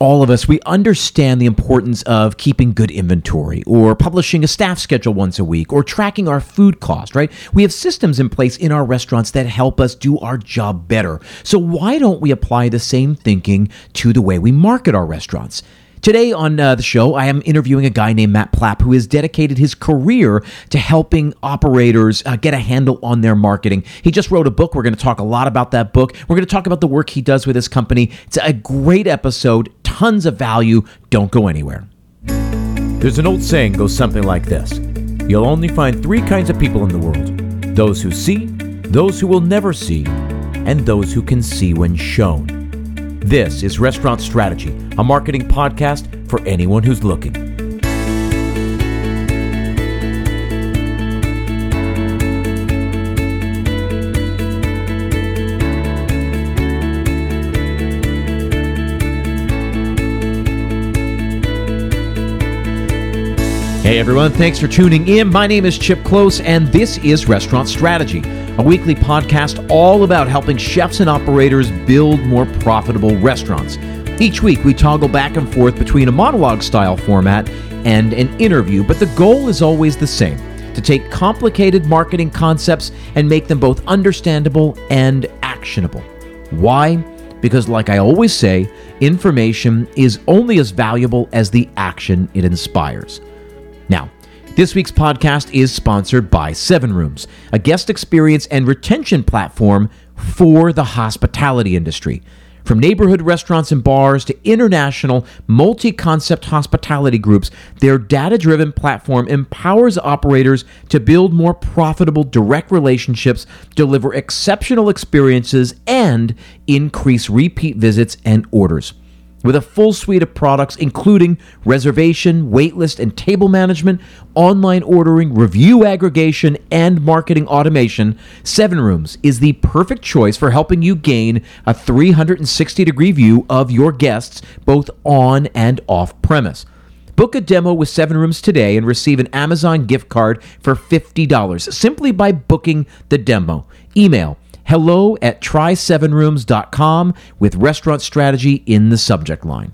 all of us, we understand the importance of keeping good inventory or publishing a staff schedule once a week or tracking our food cost, right? We have systems in place in our restaurants that help us do our job better. So why don't we apply the same thinking to the way we market our restaurants? Today on uh, the show, I am interviewing a guy named Matt Plapp who has dedicated his career to helping operators uh, get a handle on their marketing. He just wrote a book. We're going to talk a lot about that book. We're going to talk about the work he does with his company. It's a great episode, tons of value. Don't go anywhere. There's an old saying goes something like this You'll only find three kinds of people in the world those who see, those who will never see, and those who can see when shown. This is Restaurant Strategy, a marketing podcast for anyone who's looking. Hey everyone, thanks for tuning in. My name is Chip Klose, and this is Restaurant Strategy a weekly podcast all about helping chefs and operators build more profitable restaurants. Each week, we toggle back and forth between a monologue style format and an interview, but the goal is always the same to take complicated marketing concepts and make them both understandable and actionable. Why? Because, like I always say, information is only as valuable as the action it inspires. Now, this week's podcast is sponsored by SevenRooms, a guest experience and retention platform for the hospitality industry. From neighborhood restaurants and bars to international multi concept hospitality groups, their data driven platform empowers operators to build more profitable direct relationships, deliver exceptional experiences, and increase repeat visits and orders. With a full suite of products, including reservation, waitlist, and table management, online ordering, review aggregation, and marketing automation, SevenRooms is the perfect choice for helping you gain a 360 degree view of your guests, both on and off premise. Book a demo with SevenRooms today and receive an Amazon gift card for $50 simply by booking the demo. Email hello at try7rooms.com with restaurant strategy in the subject line.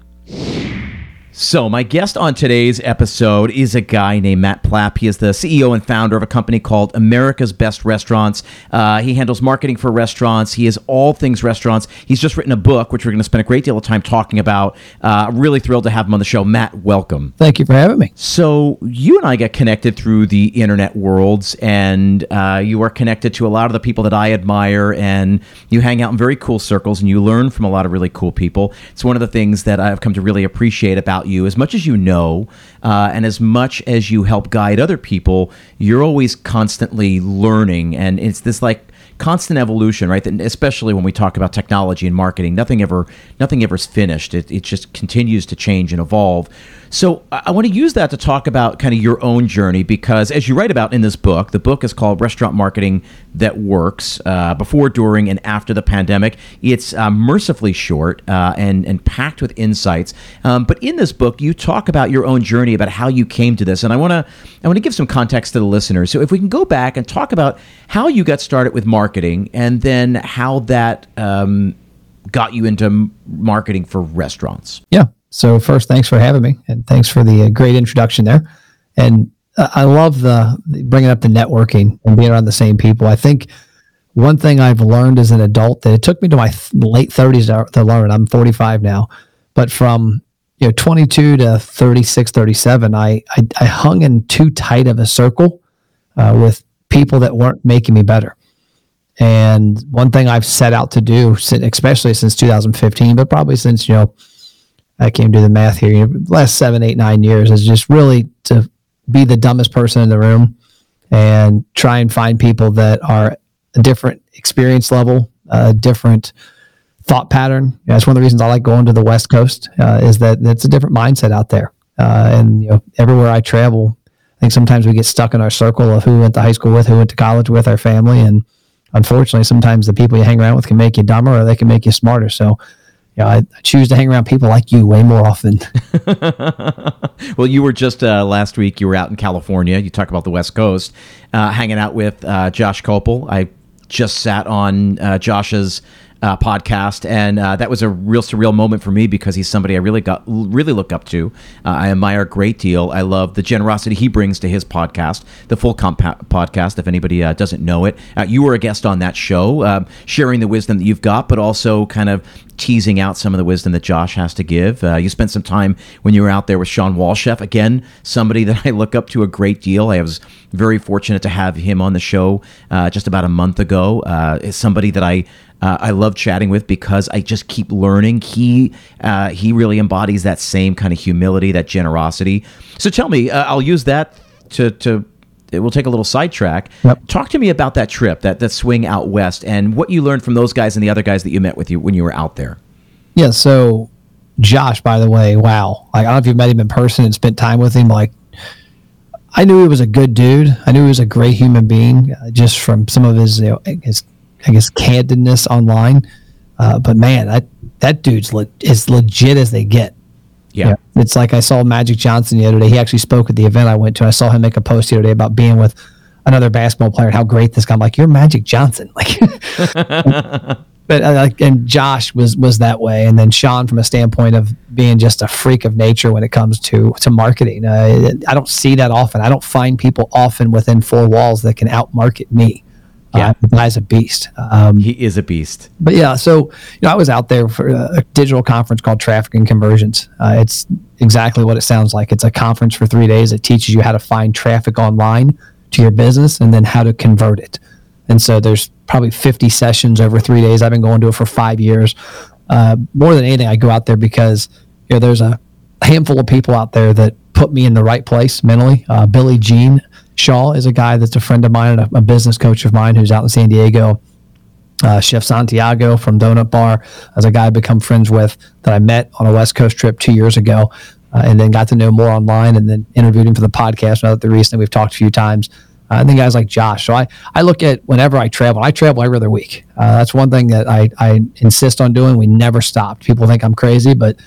So, my guest on today's episode is a guy named Matt Plapp. He is the CEO and founder of a company called America's Best Restaurants. Uh, he handles marketing for restaurants. He is all things restaurants. He's just written a book, which we're going to spend a great deal of time talking about. Uh, really thrilled to have him on the show. Matt, welcome. Thank you for having me. So, you and I got connected through the internet worlds, and uh, you are connected to a lot of the people that I admire, and you hang out in very cool circles, and you learn from a lot of really cool people. It's one of the things that I've come to really appreciate about you, as much as you know, uh, and as much as you help guide other people, you're always constantly learning, and it's this like constant evolution, right? especially when we talk about technology and marketing, nothing ever nothing ever is finished. It, it just continues to change and evolve. So I want to use that to talk about kind of your own journey because, as you write about in this book, the book is called Restaurant Marketing That Works uh, Before, During, and After the Pandemic. It's uh, mercifully short uh, and, and packed with insights. Um, but in this book, you talk about your own journey, about how you came to this. And I want to I want to give some context to the listeners. So if we can go back and talk about how you got started with marketing and then how that um, got you into marketing for restaurants. Yeah. So first, thanks for having me, and thanks for the uh, great introduction there. And I love the bringing up the networking and being around the same people. I think one thing I've learned as an adult that it took me to my th- late 30s to, to learn. I'm 45 now, but from you know 22 to 36, 37, I I, I hung in too tight of a circle uh, with people that weren't making me better. And one thing I've set out to do, especially since 2015, but probably since you know I can't do the math here. You know, last seven, eight, nine years is just really to be the dumbest person in the room and try and find people that are a different experience level, a different thought pattern. That's one of the reasons I like going to the West Coast uh, is that it's a different mindset out there. Uh, and you know, everywhere I travel, I think sometimes we get stuck in our circle of who went to high school with, who went to college with, our family, and unfortunately, sometimes the people you hang around with can make you dumber or they can make you smarter. So you know, I, I, choose to hang around people like you way more often. well, you were just uh, last week. You were out in California. You talk about the West Coast, uh, hanging out with uh, Josh Kopel. I just sat on uh, Josh's uh, podcast, and uh, that was a real surreal moment for me because he's somebody I really got really look up to. Uh, I admire a great deal. I love the generosity he brings to his podcast, the Full Comp podcast. If anybody uh, doesn't know it, uh, you were a guest on that show, um, sharing the wisdom that you've got, but also kind of teasing out some of the wisdom that Josh has to give. Uh, you spent some time when you were out there with Shawn Walchef, again, somebody that I look up to a great deal. I was very fortunate to have him on the show just about a month ago. Somebody that I uh, I love chatting with because I just keep learning. He uh, he really embodies that same kind of humility, that generosity. So tell me, uh, I'll use that to to. We'll take a little sidetrack. Yep. Talk to me about that trip, that that swing out west, and what you learned from those guys and the other guys that you met with you when you were out there. Yeah. So Josh, by the way, wow. Like I don't know if you've met him in person and spent time with him. Like I knew he was a good dude. I knew he was a great human being, uh, just from some of his, you know, his I guess candidness online. Uh, but man, that that dude's le- as legit as they get. Yeah. yeah. It's like I saw Magic Johnson the other day. He actually spoke at the event I went to. I saw him make a post the other day about being with another basketball player and how great this guy. I'm like, you're Magic Johnson. Like, but uh, like, and Josh was was that way, and then Shawn from a standpoint of being just a freak of nature when it comes to to marketing. Uh, I don't see that often. I don't find people often within four walls that can outmarket me. Yeah, uh, the guy's a beast. Um, he is a beast. But yeah, so you know, I was out there for a, digital conference called Traffic and Conversions. Uh, it's exactly what it sounds like. It's a conference for three days. It teaches you how to find traffic online to your business and then how to convert it. And so there's probably 50 sessions over three days. I've been going to it for five years. Uh, more than anything, I go out there because you know there's a handful of people out there that put me in the right place mentally. Uh, Billy Gene Shaw is a guy that's a friend of mine, a, a business coach of mine who's out in San Diego. Uh, Chef Santiago from Donut Bar as a guy I've become friends with that I met on a West Coast trip two years ago, uh, and then got to know more online, and then interviewed him for the podcast. That the recently we've talked a few times, uh, and then guys like Josh. So I, I look at whenever I travel, I travel every other week. Uh, that's one thing that I, I insist on doing. We never stopped. People think I'm crazy, but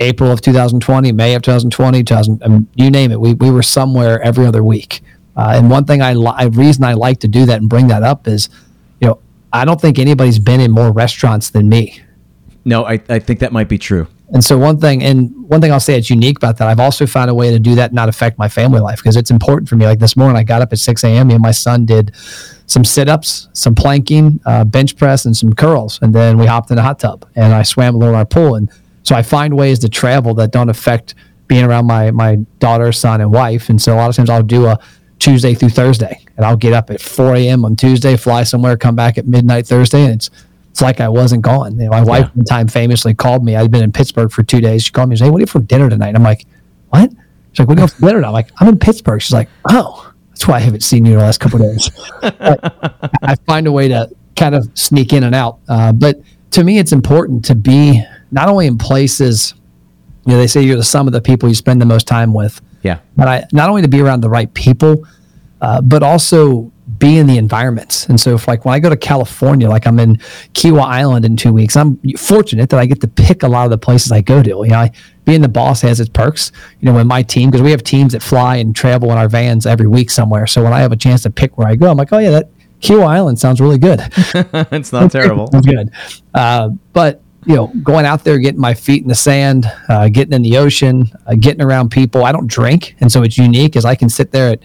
April of 2020, May of 2020, 2000, um, you name it. We, we were somewhere every other week. Uh, and one thing I li- reason I like to do that and bring that up is, you know, I don't think anybody's been in more restaurants than me. No, I, I think that might be true. And so one thing, and one thing I'll say it's unique about that, I've also found a way to do that and not affect my family life because it's important for me. Like this morning, I got up at 6 a.m. and my son did some sit-ups, some planking, uh, bench press, and some curls, and then we hopped in a hot tub and I swam a little in our pool. And so I find ways to travel that don't affect being around my my daughter, son, and wife. And so a lot of times I'll do a Tuesday through Thursday, and I'll get up at 4 a.m. on Tuesday, fly somewhere, come back at midnight Thursday, and it's it's like I wasn't gone. You know, my yeah. wife one time famously called me. I'd been in Pittsburgh for two days. She called me and said, "Hey, what are you for dinner tonight?" And I'm like, "What?" She's like, "What are you for dinner?" Tonight? I'm like, "I'm in Pittsburgh." She's like, "Oh, that's why I haven't seen you in the last couple of days." I find a way to kind of sneak in and out. Uh, but to me, it's important to be not only in places, you know, they say you're the sum of the people you spend the most time with. Yeah. But I not only to be around the right people, uh, but also be in the environments. And so if like when I go to California, like I'm in Kiawah Island in two weeks, I'm fortunate that I get to pick a lot of the places I go to. You know, I, being the boss has its perks. You know, when my team, because we have teams that fly and travel in our vans every week somewhere. So when I have a chance to pick where I go, I'm like, oh yeah, that Kiawah Island sounds really good. it's not terrible. It's good. Uh, but you know, going out there, getting my feet in the sand, uh, getting in the ocean, uh, getting around people. I don't drink, and so it's unique as I can sit there at,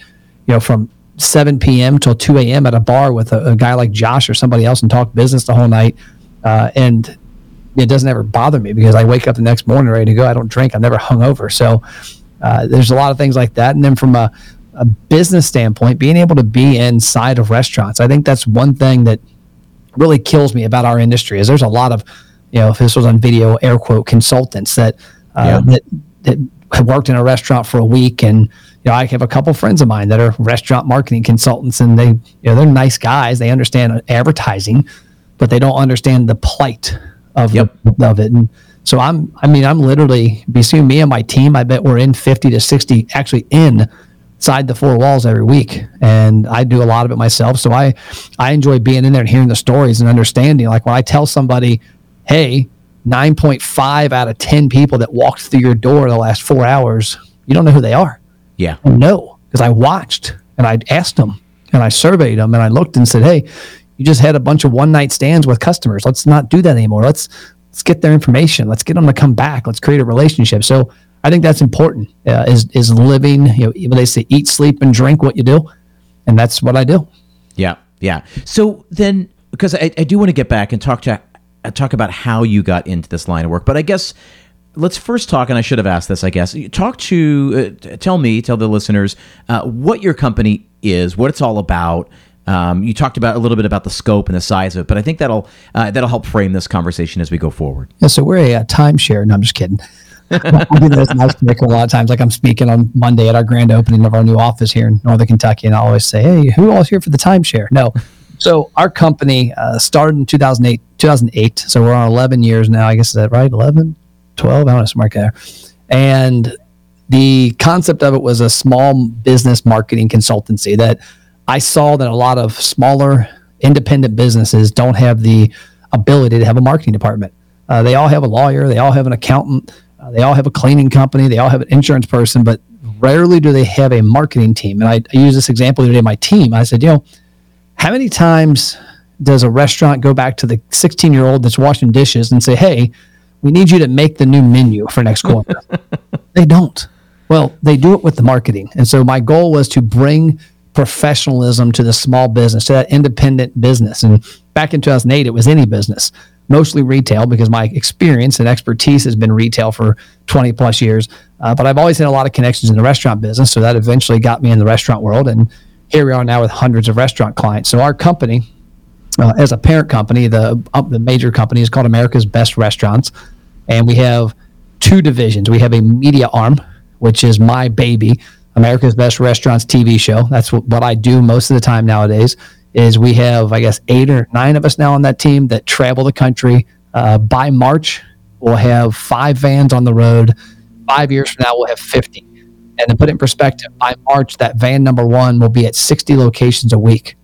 you know, from 7 p.m. till 2 a.m. at a bar with a, a guy like Josh or somebody else and talk business the whole night, uh, and it doesn't ever bother me because I wake up the next morning ready to go. I don't drink. I'm never hungover, so uh, there's a lot of things like that. And then from a, a business standpoint, being able to be inside of restaurants, I think that's one thing that really kills me about our industry. Is there's a lot of you know, if this was on video, air quote consultants that uh, yeah. that that worked in a restaurant for a week, and you know, I have a couple friends of mine that are restaurant marketing consultants, and they, you know, they're nice guys. They understand advertising, but they don't understand the plight of yep. the, of it. And so I'm, I mean, I'm literally between me and my team. I bet we're in fifty to sixty, actually in inside the four walls every week and i do a lot of it myself so i i enjoy being in there and hearing the stories and understanding like when i tell somebody hey, 9.5 out of 10 people that walked through your door the last four hours, you don't know who they are. Yeah. No, because I watched and I asked them and I surveyed them and I looked and said, hey, You just had a bunch of one night stands with customers. Let's not do that anymore. Let's let's get their information. Let's get them to come back. Let's create a relationship. So I think that's important. Uh, is is living. You know, they say eat, sleep, and drink what you do, and that's what I do. Yeah, yeah. So then, because I, I do want to get back and talk to talk about how you got into this line of work, but I guess let's first talk. And I should have asked this. I guess talk to uh, tell me, tell the listeners uh, what your company is, what it's all about. Um, you talked about a little bit about the scope and the size of it, but I think that'll uh, that'll help frame this conversation as we go forward. Yeah, so we're a, a timeshare. No, I'm just kidding. I do this a lot of times. Like I'm speaking on Monday at our grand opening of our new office here in Northern Kentucky, and I always say, "Hey, who all is here for the timeshare?" No. So our company uh, started in 2008. 2008. So we're on 11 years now. I guess is that right? 11, 12. I don't know, somewhere there. And the concept of it was a small business marketing consultancy that I saw that a lot of smaller independent businesses don't have the ability to have a marketing department. Uh, they all have a lawyer, they all have an accountant, uh, they all have a cleaning company, they all have an insurance person, but rarely do they have a marketing team. And I, I use this example today, my team. I said, you know, how many times does a restaurant go back to the 16 year old that's washing dishes and say, hey, we need you to make the new menu for next quarter? they don't. Well, they do it with the marketing. And so my goal was to bring professionalism to the small business, to that independent business. And back in 2008, it was any business, mostly retail, because my experience and expertise has been retail for 20 plus years. Uh, but I've always had a lot of connections in the restaurant business. So that eventually got me in the restaurant world. And here we are now with hundreds of restaurant clients. So our company, uh, as a parent company, the, uh, the major company is called America's Best Restaurants. And we have two divisions. We have a media arm, which is my baby America's Best Restaurants TV show. That's what, what I do most of the time nowadays. Is we have I guess eight or nine of us now on that team that travel the country. Uh, by March, we'll have five vans on the road. Five years from now, we'll have fifty. And to put it in perspective, by March, that van number one will be at sixty locations a week.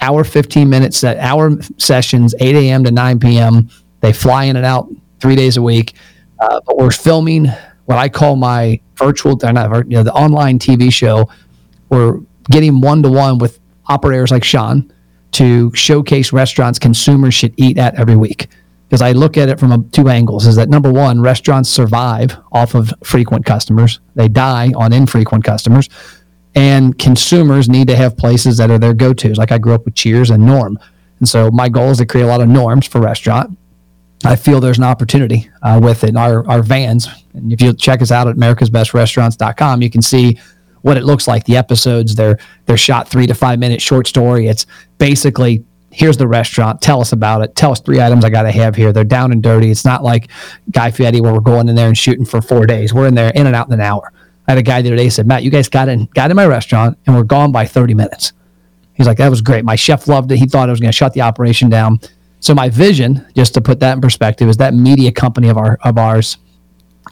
Hour fifteen minutes, that hour sessions, eight a.m. to nine p.m. They fly in and out three days a week. Uh, but we're filming what I call my virtual, not, you know, the online TV show. We're getting one to one with operators like Shawn to showcase restaurants consumers should eat at every week. Because I look at it from a, two angles: is that number one, restaurants survive off of frequent customers; they die on infrequent customers, and consumers need to have places that are their go-to's. Like I grew up with Cheers and Norm, and so my goal is to create a lot of norms for restaurant I feel there's an opportunity uh, with it. Our, our vans, and if you check us out at americasbestrestaurants.com, you can see what it looks like. The episodes, they're, they're shot three to five minute short story. It's basically, here's the restaurant. Tell us about it. Tell us three items I got to have here. They're down and dirty. It's not like Guy Fieri where we're going in there and shooting for four days. We're in there in and out in an hour. I had a guy the other day said, Matt, you guys got in, got in my restaurant and we're gone by 30 minutes. He's like, that was great. My chef loved it. He thought I was going to shut the operation down so my vision, just to put that in perspective, is that media company of our of ours,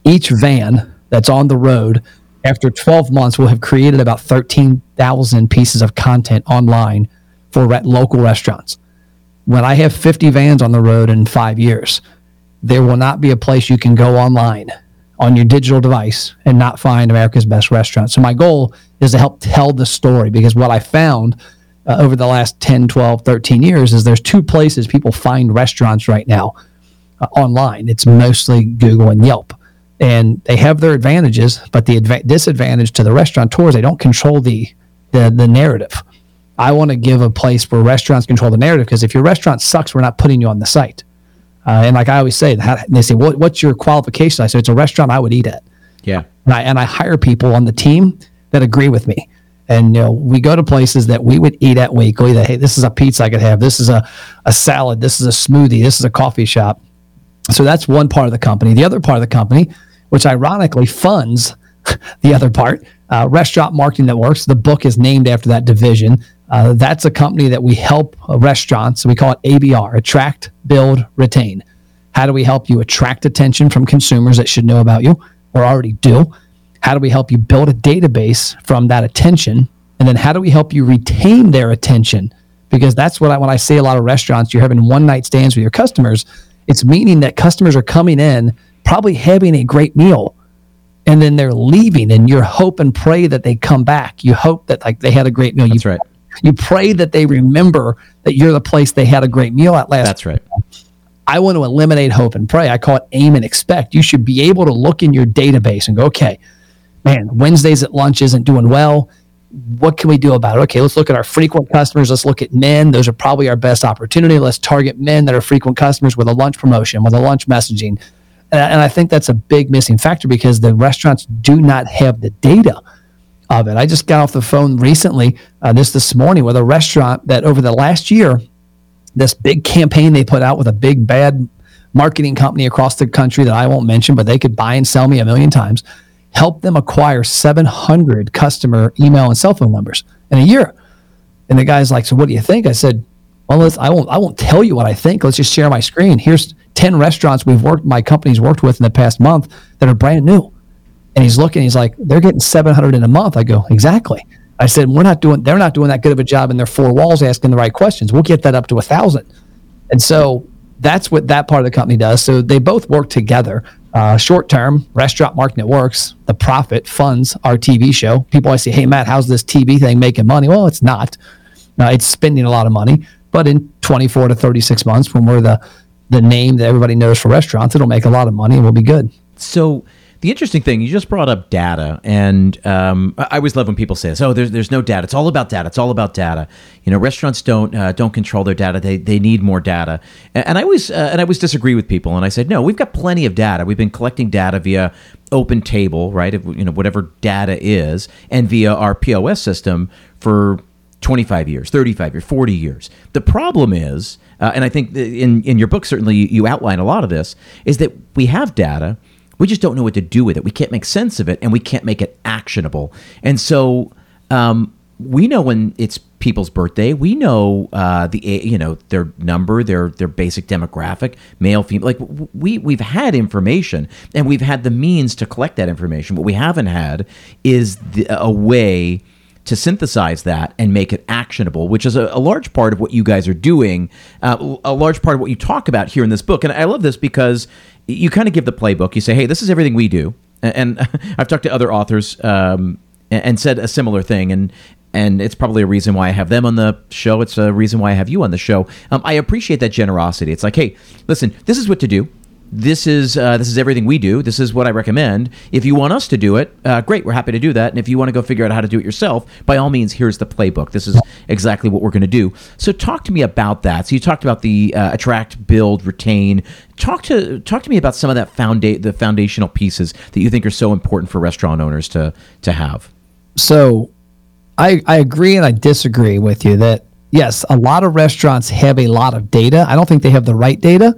each van that's on the road after 12 months will have created about 13,000 pieces of content online for re- local restaurants. When I have 50 vans on the road in 5 years, there will not be a place you can go online on your digital device and not find America's best restaurant. So my goal is to help tell the story because what I found uh, over the last 10, 12, 13 years is there's two places people find restaurants right now uh, online. It's mostly Google and Yelp. And they have their advantages, but the adva- disadvantage to the restaurateurs, they don't control the, the, the narrative. I want to give a place where restaurants control the narrative because if your restaurant sucks, we're not putting you on the site. Uh, and like I always say, they say, what, "What's your qualification?" I say, "It's a restaurant I would eat at." Yeah, and I, and I hire people on the team that agree with me. And you know, we go to places that we would eat at weekly. That hey, this is a pizza I could have. This is a, a salad. This is a smoothie. This is a coffee shop. So that's one part of the company. The other part of the company, which ironically funds the other part, uh, Restaurant Marketing Networks. The book is named after that division. Uh, that's a company that we help restaurants. We call it ABR: Attract, Build, Retain. How do we help you attract attention from consumers that should know about you or already do? How do we help you build a database from that attention? And then how do we help you retain their attention? Because that's what I, when I say a lot of restaurants, you're having one night stands with your customers. It's meaning that customers are coming in, probably having a great meal, and then they're leaving, and you hope and pray that they come back. You hope that like they had a great meal. That's you right. You pray that they remember that you're the place they had a great meal at last. That's right. I want to eliminate hope and pray. I call it aim and expect. You should be able to look in your database and go, okay, man, Wednesdays at lunch isn't doing well. What can we do about it? Okay, let's look at our frequent customers. Let's look at men. Those are probably our best opportunity. Let's target men that are frequent customers with a lunch promotion, with a lunch messaging. And I think that's a big missing factor because the restaurants do not have the data of it. I just got off the phone recently, uh, this this morning, with a restaurant that over the last year, this big campaign they put out with a big bad marketing company across the country that I won't mention, but they could buy and sell me a million times helped them acquire 700 customer email and cell phone numbers in a year. And the guy's like, "So what do you think?" I said, "Well, let's, I won't I won't tell you what I think. Let's just share my screen. Here's 10 restaurants we've worked my company's worked with in the past month that are brand new." And he's looking, he's like, "They're getting 700 in a month." I go, "Exactly." I said, "We're not doing they're not doing that good of a job in their four walls asking the right questions. We'll get that up to a 1000." And so that's what that part of the company does. So they both work together. Uh, short term, restaurant marketing it works. The profit funds our TV show. People always say, "Hey Matt, how's this TV thing making money?" Well, it's not. Uh, it's spending a lot of money, but in 24 to 36 months, when we're the the name that everybody knows for restaurants, it'll make a lot of money and we'll be good. So the interesting thing, you just brought up data, and um, I always love when people say this. Oh, there's there's no data. It's all about data. It's all about data. You know, restaurants don't uh, don't control their data. They they need more data. And, and I always uh, and I always disagree with people. And I said, no, we've got plenty of data. We've been collecting data via Open Table, right? You know, whatever data is, and via our POS system for 25 years, 35 years, 40 years. The problem is, uh, and I think in in your book certainly you outline a lot of this, is that we have data we just don't know what to do with it. We can't make sense of it, and we can't make it actionable. And so um, we know when it's people's birthday. We know uh, the you know their number, their their basic demographic, male, female. Like we we've had information, and we've had the means to collect that information. What we haven't had is the, a way to synthesize that and make it actionable, which is a, a large part of what you guys are doing, uh, a large part of what you talk about here in this book. And I love this because you kind of give the playbook. You say, hey, this is everything we do. And I've talked to other authors um, and said a similar thing. And and it's probably a reason why I have them on the show. It's a reason why I have you on the show. Um, I appreciate that generosity. It's like, hey, listen, this is what to do this is uh, this is everything we do. This is what I recommend. If you want us to do it, uh, great, we're happy to do that. And if you want to go figure out how to do it yourself, by all means, here's the playbook. This is exactly what we're going to do. So talk to me about that. So you talked about the uh, attract, build, retain. Talk to talk to me about some of that founda- the foundational pieces that you think are so important for restaurant owners to to have. So, I I agree and I disagree with you that yes, a lot of restaurants have a lot of data. I don't think they have the right data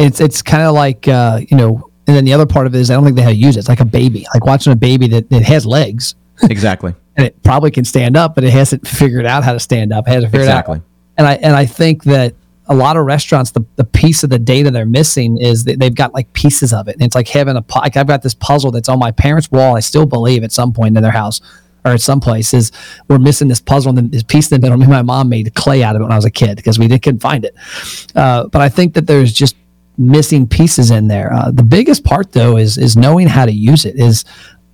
it's it's kind of like uh, you know, and then the other part of it is I don't think they how to use it. It's like a baby, like watching a baby that, that has legs. Exactly. and it probably can stand up, but it hasn't figured out how to stand up. It hasn't figured exactly. out. And I and I think that a lot of restaurants, the, the piece of the data they're missing is that they've got like pieces of it. And it's like having a, like I've got this puzzle that's on my parents' wall. I still believe at some point in their house or at some places we're missing this puzzle and then this piece in the middle. Me my mom made clay out of it when I was a kid because we couldn't find it. Uh, but I think that there's just missing pieces in there. Uh, the biggest part though is is knowing how to use it. Is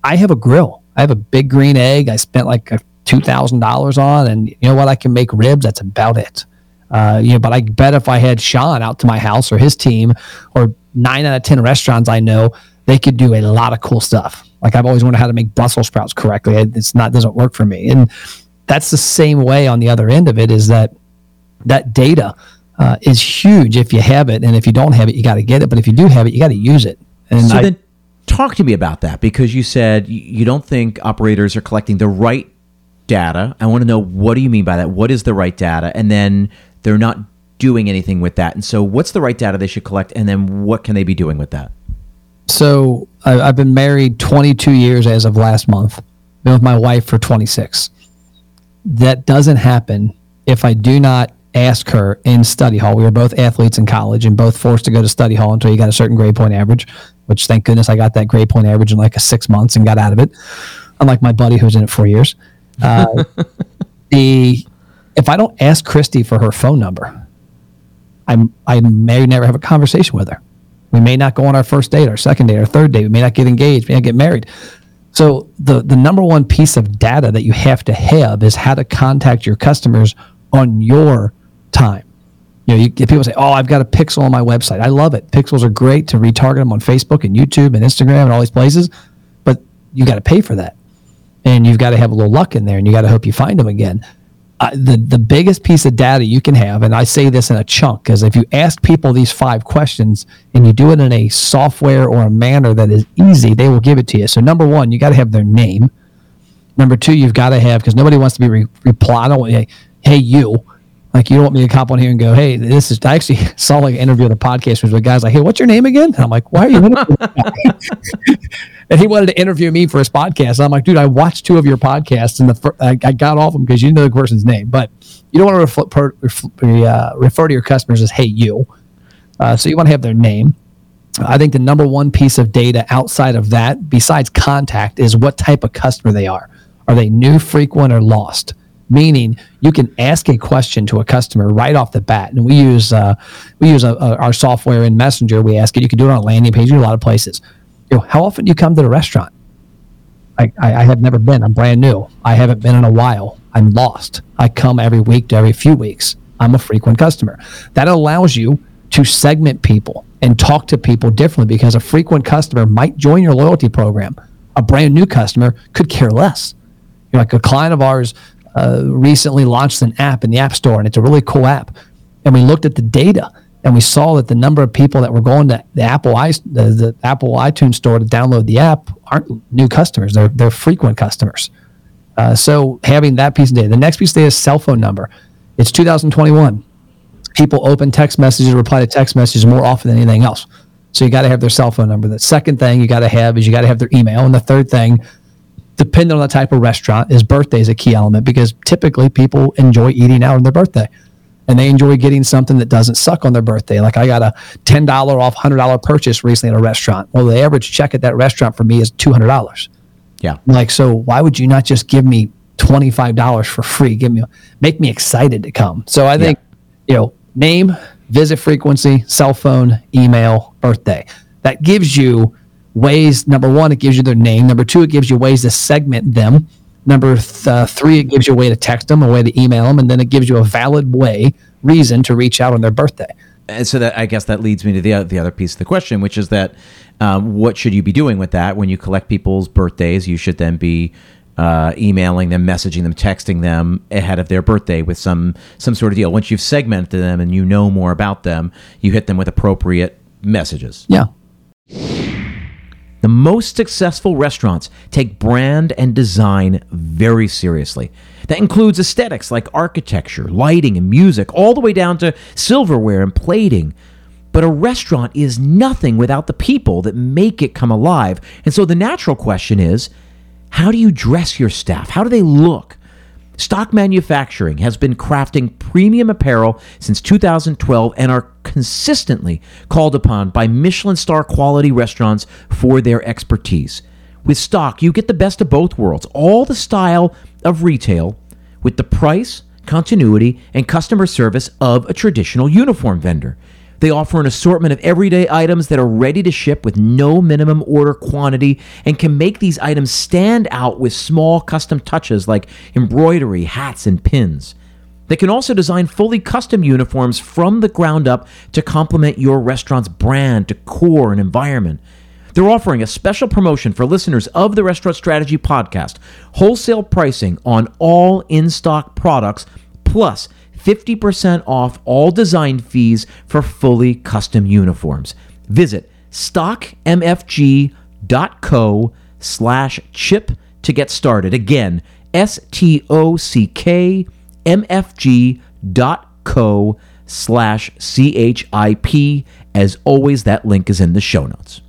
I have a grill. I have a big green egg. I spent like two thousand dollars on, and you know what? I can make ribs. That's about it. Uh, you know, but I bet if I had Shawn out to my house or his team or nine out of ten restaurants I know, they could do a lot of cool stuff. Like I've always wondered how to make Brussels sprouts correctly. It's not doesn't work for me, and that's the same way on the other end of it. Is that that data uh, is huge if you have it, and if you don't have it, you got to get it. But if you do have it, you got to use it. And so I, then, talk to me about that because you said you don't think operators are collecting the right data. I want to know what do you mean by that? What is the right data? And then they're not doing anything with that. And so, what's the right data they should collect? And then, what can they be doing with that? So, I, I've been married 22 years as of last month. Been with my wife for 26. That doesn't happen if I do not ask her in study hall. We were both athletes in college and both forced to go to study hall until you got a certain grade point average, which thank goodness I got that grade point average in like a six months and got out of it. Unlike my buddy who was in it four years. Uh, the if I don't ask Christy for her phone number, I'm I may never have a conversation with her. We may not go on our first date, our second date, our third date. We may not get engaged, We may not get married. So the the number one piece of data that you have to have is how to contact your customers on your time. You know, you, people say, "Oh, I've got a pixel on my website. I love it. Pixels are great to retarget them on Facebook and YouTube and Instagram and all these places, but you got to pay for that, and you've got to have a little luck in there, and you got to hope you find them again." Uh, the the biggest piece of data you can have, and I say this in a chunk, because if you ask people these five questions and you do it in a software or a manner that is easy, they will give it to you. So number one, you got to have their name. Number two, you've got to have because nobody wants to be re- replied. Hey, you like you don't want me to cop on here and go, hey, this is. I actually saw like an interview on the podcast with a guys like, hey, what's your name again? And I'm like, why are you? and he wanted to interview me for his podcast. I'm like, dude, I watched two of your podcasts and the fir- I, I, got off them because you know the person's name, but you don't want to refer, refer, uh, refer to your customers as hey you. Uh, so you want to have their name. I think the number one piece of data outside of that, besides contact, is what type of customer they are. Are they new, frequent, or lost? Meaning you can ask a question to a customer right off the bat. And we use uh, we use a, a, our software in messenger. We ask it. You can do it on a landing page. In a lot of places. You know how often do you come to the restaurant? I, I, I have never been. I'm brand new. I haven't been in a while. I'm lost. I come every week to every few weeks. I'm a frequent customer. That allows you to segment people and talk to people differently because a frequent customer might join your loyalty program. A brand new customer could care less. You're like a client of ours uh, recently launched an app in the App Store, and it's a really cool app. And we looked at the data, and we saw that the number of people that were going to the Apple i the, the Apple iTunes Store to download the app aren't new customers; they're they're frequent customers. Uh, so having that piece of data. The next piece of data is cell phone number. It's 2021. People open text messages, reply to text messages more often than anything else. So you got to have their cell phone number. The second thing you got to have is you got to have their email, and the third thing depending on the type of restaurant, is birthday is a key element because typically people enjoy eating out on their birthday and they enjoy getting something that doesn't suck on their birthday. Like I got a $10 off $100 purchase recently at a restaurant. Well, the average check at that restaurant for me is $200. Yeah. Like, so why would you not just give me $25 for free? Give me, make me excited to come. So I think, yeah. you know, name, visit frequency, cell phone, email, birthday. That gives you ways number one it gives you their name number two it gives you ways to segment them number th- uh, three it gives you a way to text them a way to email them and then it gives you a valid way reason to reach out on their birthday and so that i guess that leads me to the, the other piece of the question which is that um, what should you be doing with that when you collect people's birthdays you should then be uh, emailing them, messaging them, texting them ahead of their birthday with some some sort of deal. Once you've segmented them and you know more about them, you hit them with appropriate messages. Yeah. The most successful restaurants take brand and design very seriously. That includes aesthetics like architecture, lighting, and music, all the way down to silverware and plating. But a restaurant is nothing without the people that make it come alive. And so the natural question is how do you dress your staff? How do they look? Stock Manufacturing has been crafting premium apparel since 2012 and are consistently called upon by Michelin star quality restaurants for their expertise. With Stock, you get the best of both worlds all the style of retail with the price, continuity, and customer service of a traditional uniform vendor. They offer an assortment of everyday items that are ready to ship with no minimum order quantity and can make these items stand out with small custom touches like embroidery, hats, and pins. They can also design fully custom uniforms from the ground up to complement your restaurant's brand, decor, and environment. They're offering a special promotion for listeners of the Restaurant Strategy podcast wholesale pricing on all in stock products, plus 50% off all design fees for fully custom uniforms. Visit stockmfg.co slash chip to get started. Again, S-T-O-C-K-M-F-G.co slash C-H-I-P. As always, that link is in the show notes.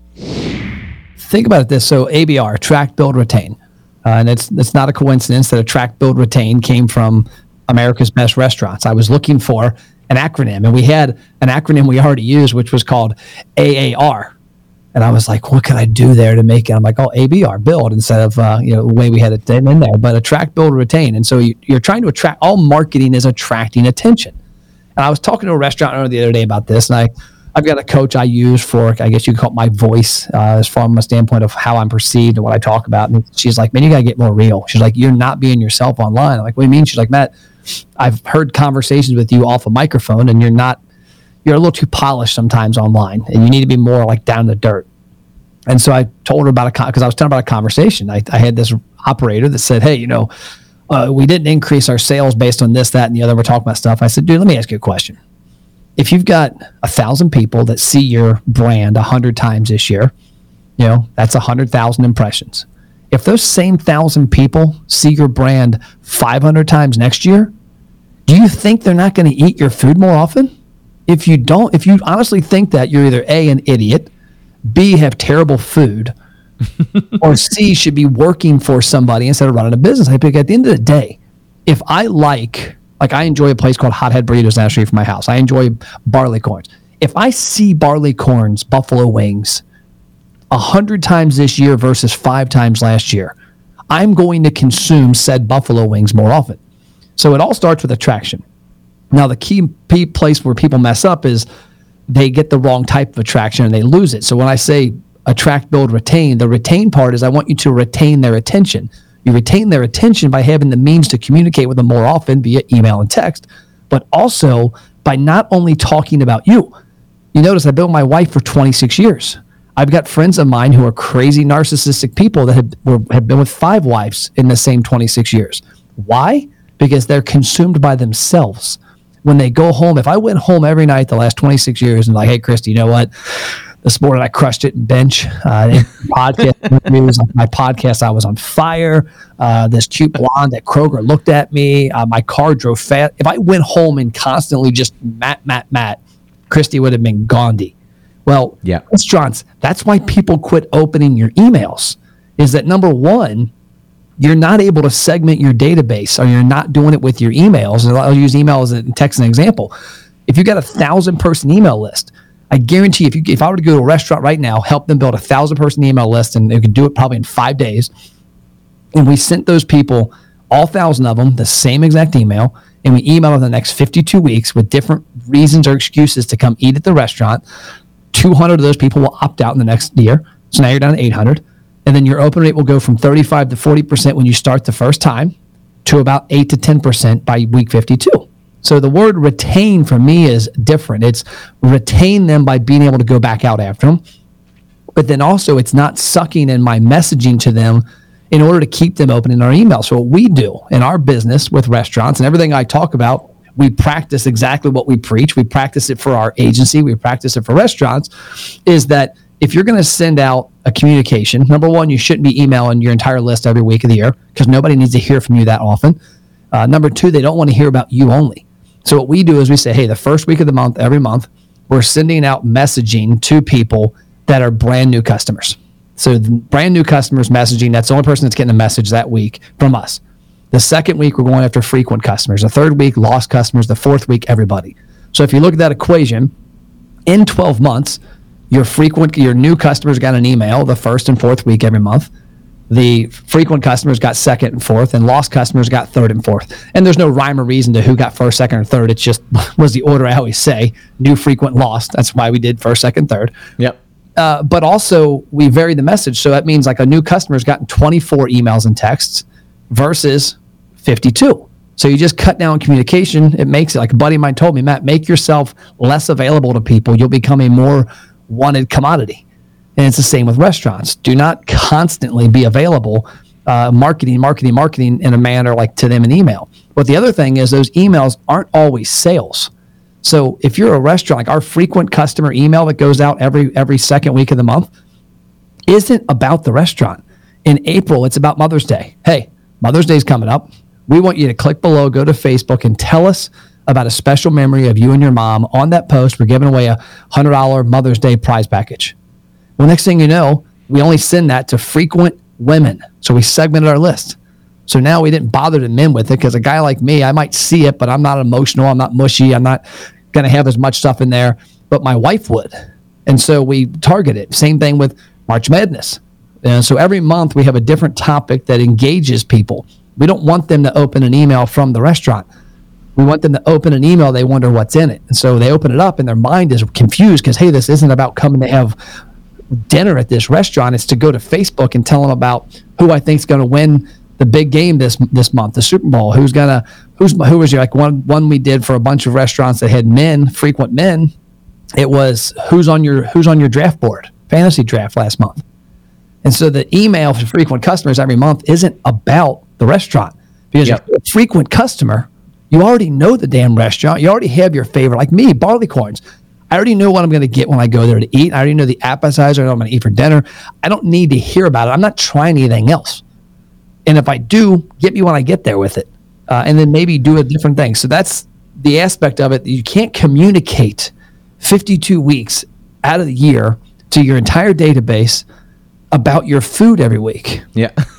Think about this. So ABR, attract, build, retain. Uh, and it's, it's not a coincidence that attract, build, retain came from America's Best Restaurants. I was looking for an acronym, and we had an acronym we already used, which was called AAR. And I was like, what can I do there to make it? I'm like, oh, ABR, build instead of uh, you know the way we had it in there, but attract, build, retain. And so you, you're trying to attract. All marketing is attracting attention. And I was talking to a restaurant owner the other day about this, and I I've got a coach I use for, I guess you could call it my voice, uh, as far from a standpoint of how I'm perceived and what I talk about. And she's like, man, you got to get more real. She's like, you're not being yourself online. I'm like, what do you mean? She's like, Matt, I've heard conversations with you off a microphone and you're not, you're a little too polished sometimes online and you need to be more like down the dirt. And so I told her about a, because I was telling about a conversation. I, I had this operator that said, hey, you know, uh, we didn't increase our sales based on this, that, and the other. We're talking about stuff. I said, dude, let me ask you a question. If you've got a thousand people that see your brand a hundred times this year, you know, that's a hundred thousand impressions. If those same thousand people see your brand 500 times next year, do you think they're not going to eat your food more often? If you don't, if you honestly think that, you're either A, an idiot, B, have terrible food, or C should be working for somebody instead of running a business. I think at the end of the day, if I like, like I enjoy a place called Hothead Burritos down the street from my house. I enjoy Barleycorns. If I see Barleycorns, buffalo wings, a hundred times this year versus five times last year, I'm going to consume said buffalo wings more often. So it all starts with attraction. Now the key place where people mess up is they get the wrong type of attraction and they lose it. So when I say attract, build, retain. The retain part is I want you to retain their attention. You retain their attention by having the means to communicate with them more often via email and text, but also by not only talking about you. You notice I've been with my wife for 26 years. I've got friends of mine who are crazy narcissistic people that have, were, have been with five wives in the same 26 years. Why? Because they're consumed by themselves. When they go home, if I went home every night the last 26 years and like, hey, Christy, you know what? this morning I crushed it in bench. Uh, podcast my podcast, I was on fire. Uh, this cute blonde at Kroger looked at me. Uh, my car drove fast. If I went home and constantly just Matt, Matt, Matt, Christy would have been Gandhi. Well, yeah, restaurants. That's why people quit opening your emails. Is that number one? You're not able to segment your database, or you're not doing it with your emails. And I'll use email as a text an example. If you've got a thousand person email list, I guarantee if you if I were to go to a restaurant right now, help them build a thousand person email list, and they could do it probably in five days, and we sent those people all thousand of them the same exact email, and we emailed them the next 52 weeks with different reasons or excuses to come eat at the restaurant. 200 of those people will opt out in the next year. So now you're down to 800. And then your open rate will go from 35 to 40% when you start the first time to about 8 to 10% by week 52. So the word retain for me is different. It's retain them by being able to go back out after them. But then also, it's not sucking in my messaging to them in order to keep them open in our email. So, what we do in our business with restaurants and everything I talk about, we practice exactly what we preach. We practice it for our agency, we practice it for restaurants. Is that if you're going to send out a communication, number one, you shouldn't be emailing your entire list every week of the year because nobody needs to hear from you that often. Uh, number two, they don't want to hear about you only. So what we do is we say, hey, the first week of the month, every month, we're sending out messaging to people that are brand new customers. So brand new customers messaging, that's the only person that's getting a message that week from us. The second week, we're going after frequent customers. The third week, lost customers. The fourth week, everybody. So if you look at that equation, in 12 months, your frequent, your new customers got an email the first and fourth week every month the frequent customers got second and fourth, and lost customers got third and fourth. And there's no rhyme or reason to who got first, second, or third. It's just was the order I always say: new, frequent, lost. That's why we did first, second, third. Yep. Uh, but also we vary the message, so that means like a new customer's gotten 24 emails and texts versus 52. So you just cut down communication. It makes it like a buddy of mine told me, Matt, make yourself less available to people. You'll become a more wanted commodity. And it's the same with restaurants. Do not constantly be available uh, marketing, marketing, marketing in a manner like to them in email. But the other thing is those emails aren't always sales. So if you're a restaurant, like our frequent customer email that goes out every every second week of the month isn't about the restaurant. In April, it's about Mother's Day. Hey, Mother's Day's coming up. We want you to click below, go to Facebook, and tell us about a special memory of you and your mom. On that post, we're giving away a $100 Mother's Day prize package. Well, next thing you know, we only send that to frequent women. So we segmented our list. So now we didn't bother to men with it because a guy like me, I might see it, but I'm not emotional. I'm not mushy. I'm not going to have as much stuff in there, but my wife would. And so we target it. Same thing with March Madness. And so every month we have a different topic that engages people. We don't want them to open an email from the restaurant. We want them to open an email. They wonder what's in it. And so they open it up and their mind is confused because, hey, this isn't about coming to have dinner at this restaurant. It's to go to Facebook and tell them about who I think is going to win the big game this this month, the Super Bowl. Who's gonna who's who was your like one one we did for a bunch of restaurants that had men, frequent men. It was who's on your who's on your draft board, fantasy draft last month. And so the email for frequent customers every month isn't about the restaurant because yep. a frequent customer. You already know the damn restaurant. You already have your favorite, like me, Barleycorns. I already know what I'm going to get when I go there to eat. I already know the appetizer. I know I'm going to eat for dinner. I don't need to hear about it. I'm not trying anything else. And if I do, get me when I get there with it. Uh, and then maybe do a different thing. So that's the aspect of it. You can't communicate 52 weeks out of the year to your entire database about your food every week. Yeah.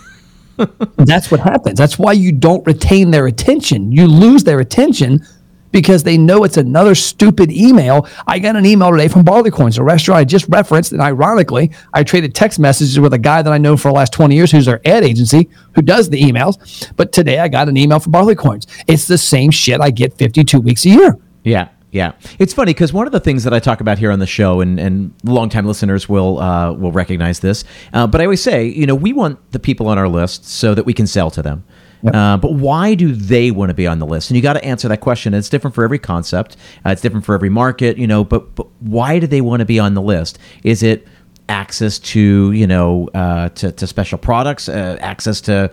That's what happens. That's why you don't retain their attention. You lose their attention because they know it's another stupid email. I got an email today from Barleycorns, a restaurant I just referenced, and ironically, I traded text messages with a guy that I know for the last 20 years who's our ad agency who does the emails. But today I got an email from Barleycorns. It's the same shit I get 52 weeks a year. Yeah. Yeah, it's funny because one of the things that I talk about here on the show, and, and longtime listeners will uh, will recognize this, uh, but I always say, you know, we want the people on our list so that we can sell to them. Yep. Uh, but why do they want to be on the list? And you got to answer that question. It's different for every concept. Uh, it's different for every market, you know. But but why do they want to be on the list? Is it access to you know uh, to, to special products, uh, access to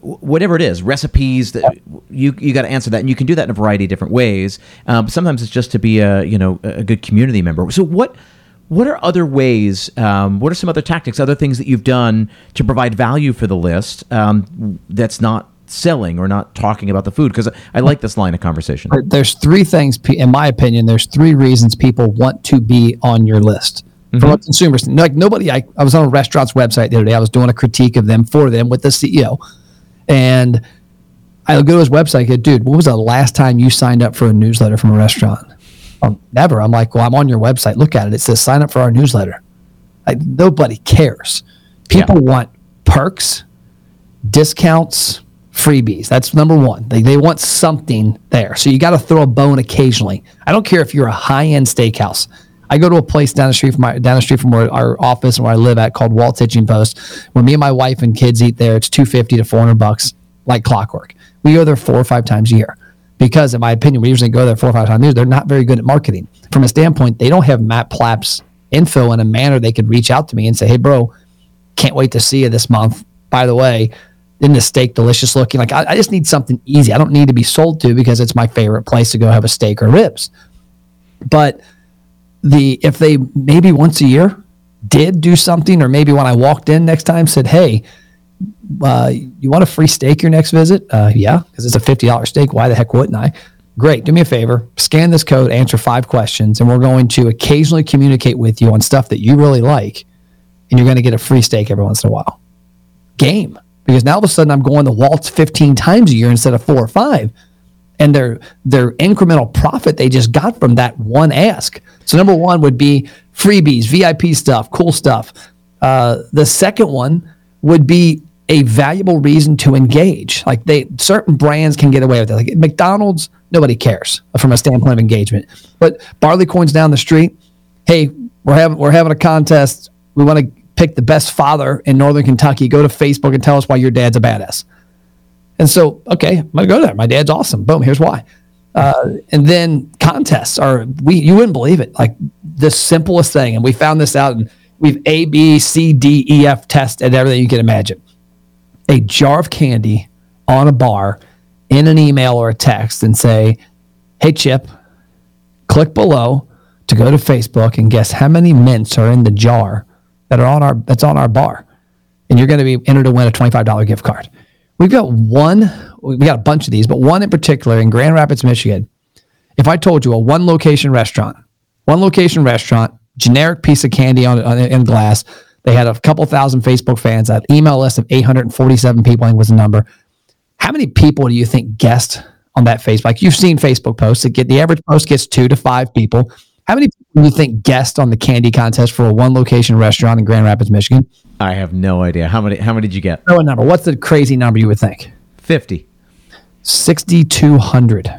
whatever it is, recipes that you you got to answer that, and you can do that in a variety of different ways. Um, sometimes it's just to be a you know a good community member. So what what are other ways? Um, what are some other tactics, other things that you've done to provide value for the list um, that's not selling or not talking about the food? Because I like this line of conversation. There's three things, in my opinion. There's three reasons people want to be on your list. Mm-hmm. From a consumer, like nobody, I, I was on a restaurant's website the other day. I was doing a critique of them for them with the CEO and I go to his website, I go, dude, what was the last time you signed up for a newsletter from a restaurant? Um, never. I'm like, well, I'm on your website. Look at it. It says sign up for our newsletter. Like nobody cares. People yeah. want perks, discounts, freebies. That's number one. They, they want something there. So you got to throw a bone occasionally. I don't care if you're a high end steakhouse. I go to a place down the street from my down the street from where our office and where I live at called Walt's Hitching Post. When me and my wife and kids eat there, it's two fifty to four hundred bucks, like clockwork. We go there four or five times a year because, in my opinion, we usually go there four or five times a year. They're not very good at marketing. From a standpoint, they don't have Matt Plapp's info in a manner they could reach out to me and say, "Hey, bro, can't wait to see you this month." By the way, isn't the steak delicious looking? Like I, I just need something easy. I don't need to be sold to because it's my favorite place to go have a steak or ribs. But the if they maybe once a year did do something, or maybe when I walked in next time said, "Hey, uh, you want a free steak your next visit?" Uh, yeah, because it's a fifty dollars steak. Why the heck wouldn't I? Great. Do me a favor. Scan this code. Answer five questions, and we're going to occasionally communicate with you on stuff that you really like, and you're going to get a free steak every once in a while. Game. Because now all of a sudden I'm going to Walt's 15 times a year instead of four or five and their their incremental profit they just got from that one ask. So number one would be freebies, VIP stuff, cool stuff. Uh, the second one would be a valuable reason to engage. Like they certain brands can get away with it. Like McDonald's, nobody cares from a standpoint of engagement. But Barleycorns down the street, hey, we're having we're having a contest. We want to pick the best father in Northern Kentucky. Go to Facebook and tell us why your dad's a badass. And so, okay, I'm gonna go there. My dad's awesome. Boom. Here's why. Uh, and then contests are we you wouldn't believe it like the simplest thing and we found this out and we've a b c d e f tested everything you can imagine a jar of candy on a bar in an email or a text and say hey chip click below to go to facebook and guess how many mints are in the jar that are on our that's on our bar and you're going to be entered to win a $25 gift card We've got one, we got a bunch of these, but one in particular in Grand Rapids, Michigan. If I told you a one location restaurant, one location restaurant, generic piece of candy on, on in glass, they had a couple thousand Facebook fans, an email list of 847 people, I think was the number. How many people do you think guessed on that Facebook? Like you've seen Facebook posts that get the average post gets two to five people. How many people do you think guessed on the candy contest for a one location restaurant in Grand Rapids, Michigan? I have no idea. How many how many did you get? Throw a number. What's the crazy number you would think? 50. 6200.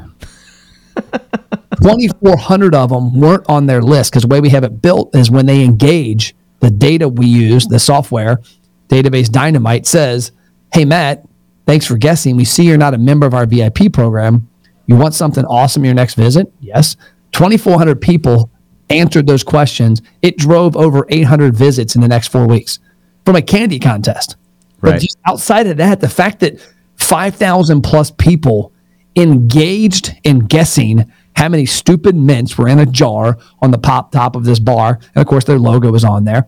2,400 of them weren't on their list because the way we have it built is when they engage the data we use, the software, database dynamite says, Hey, Matt, thanks for guessing. We see you're not a member of our VIP program. You want something awesome your next visit? Yes. 2,400 people answered those questions. It drove over 800 visits in the next four weeks from a candy contest. Right. But just outside of that, the fact that 5,000 plus people engaged in guessing how many stupid mints were in a jar on the pop top of this bar. And of course, their logo was on there.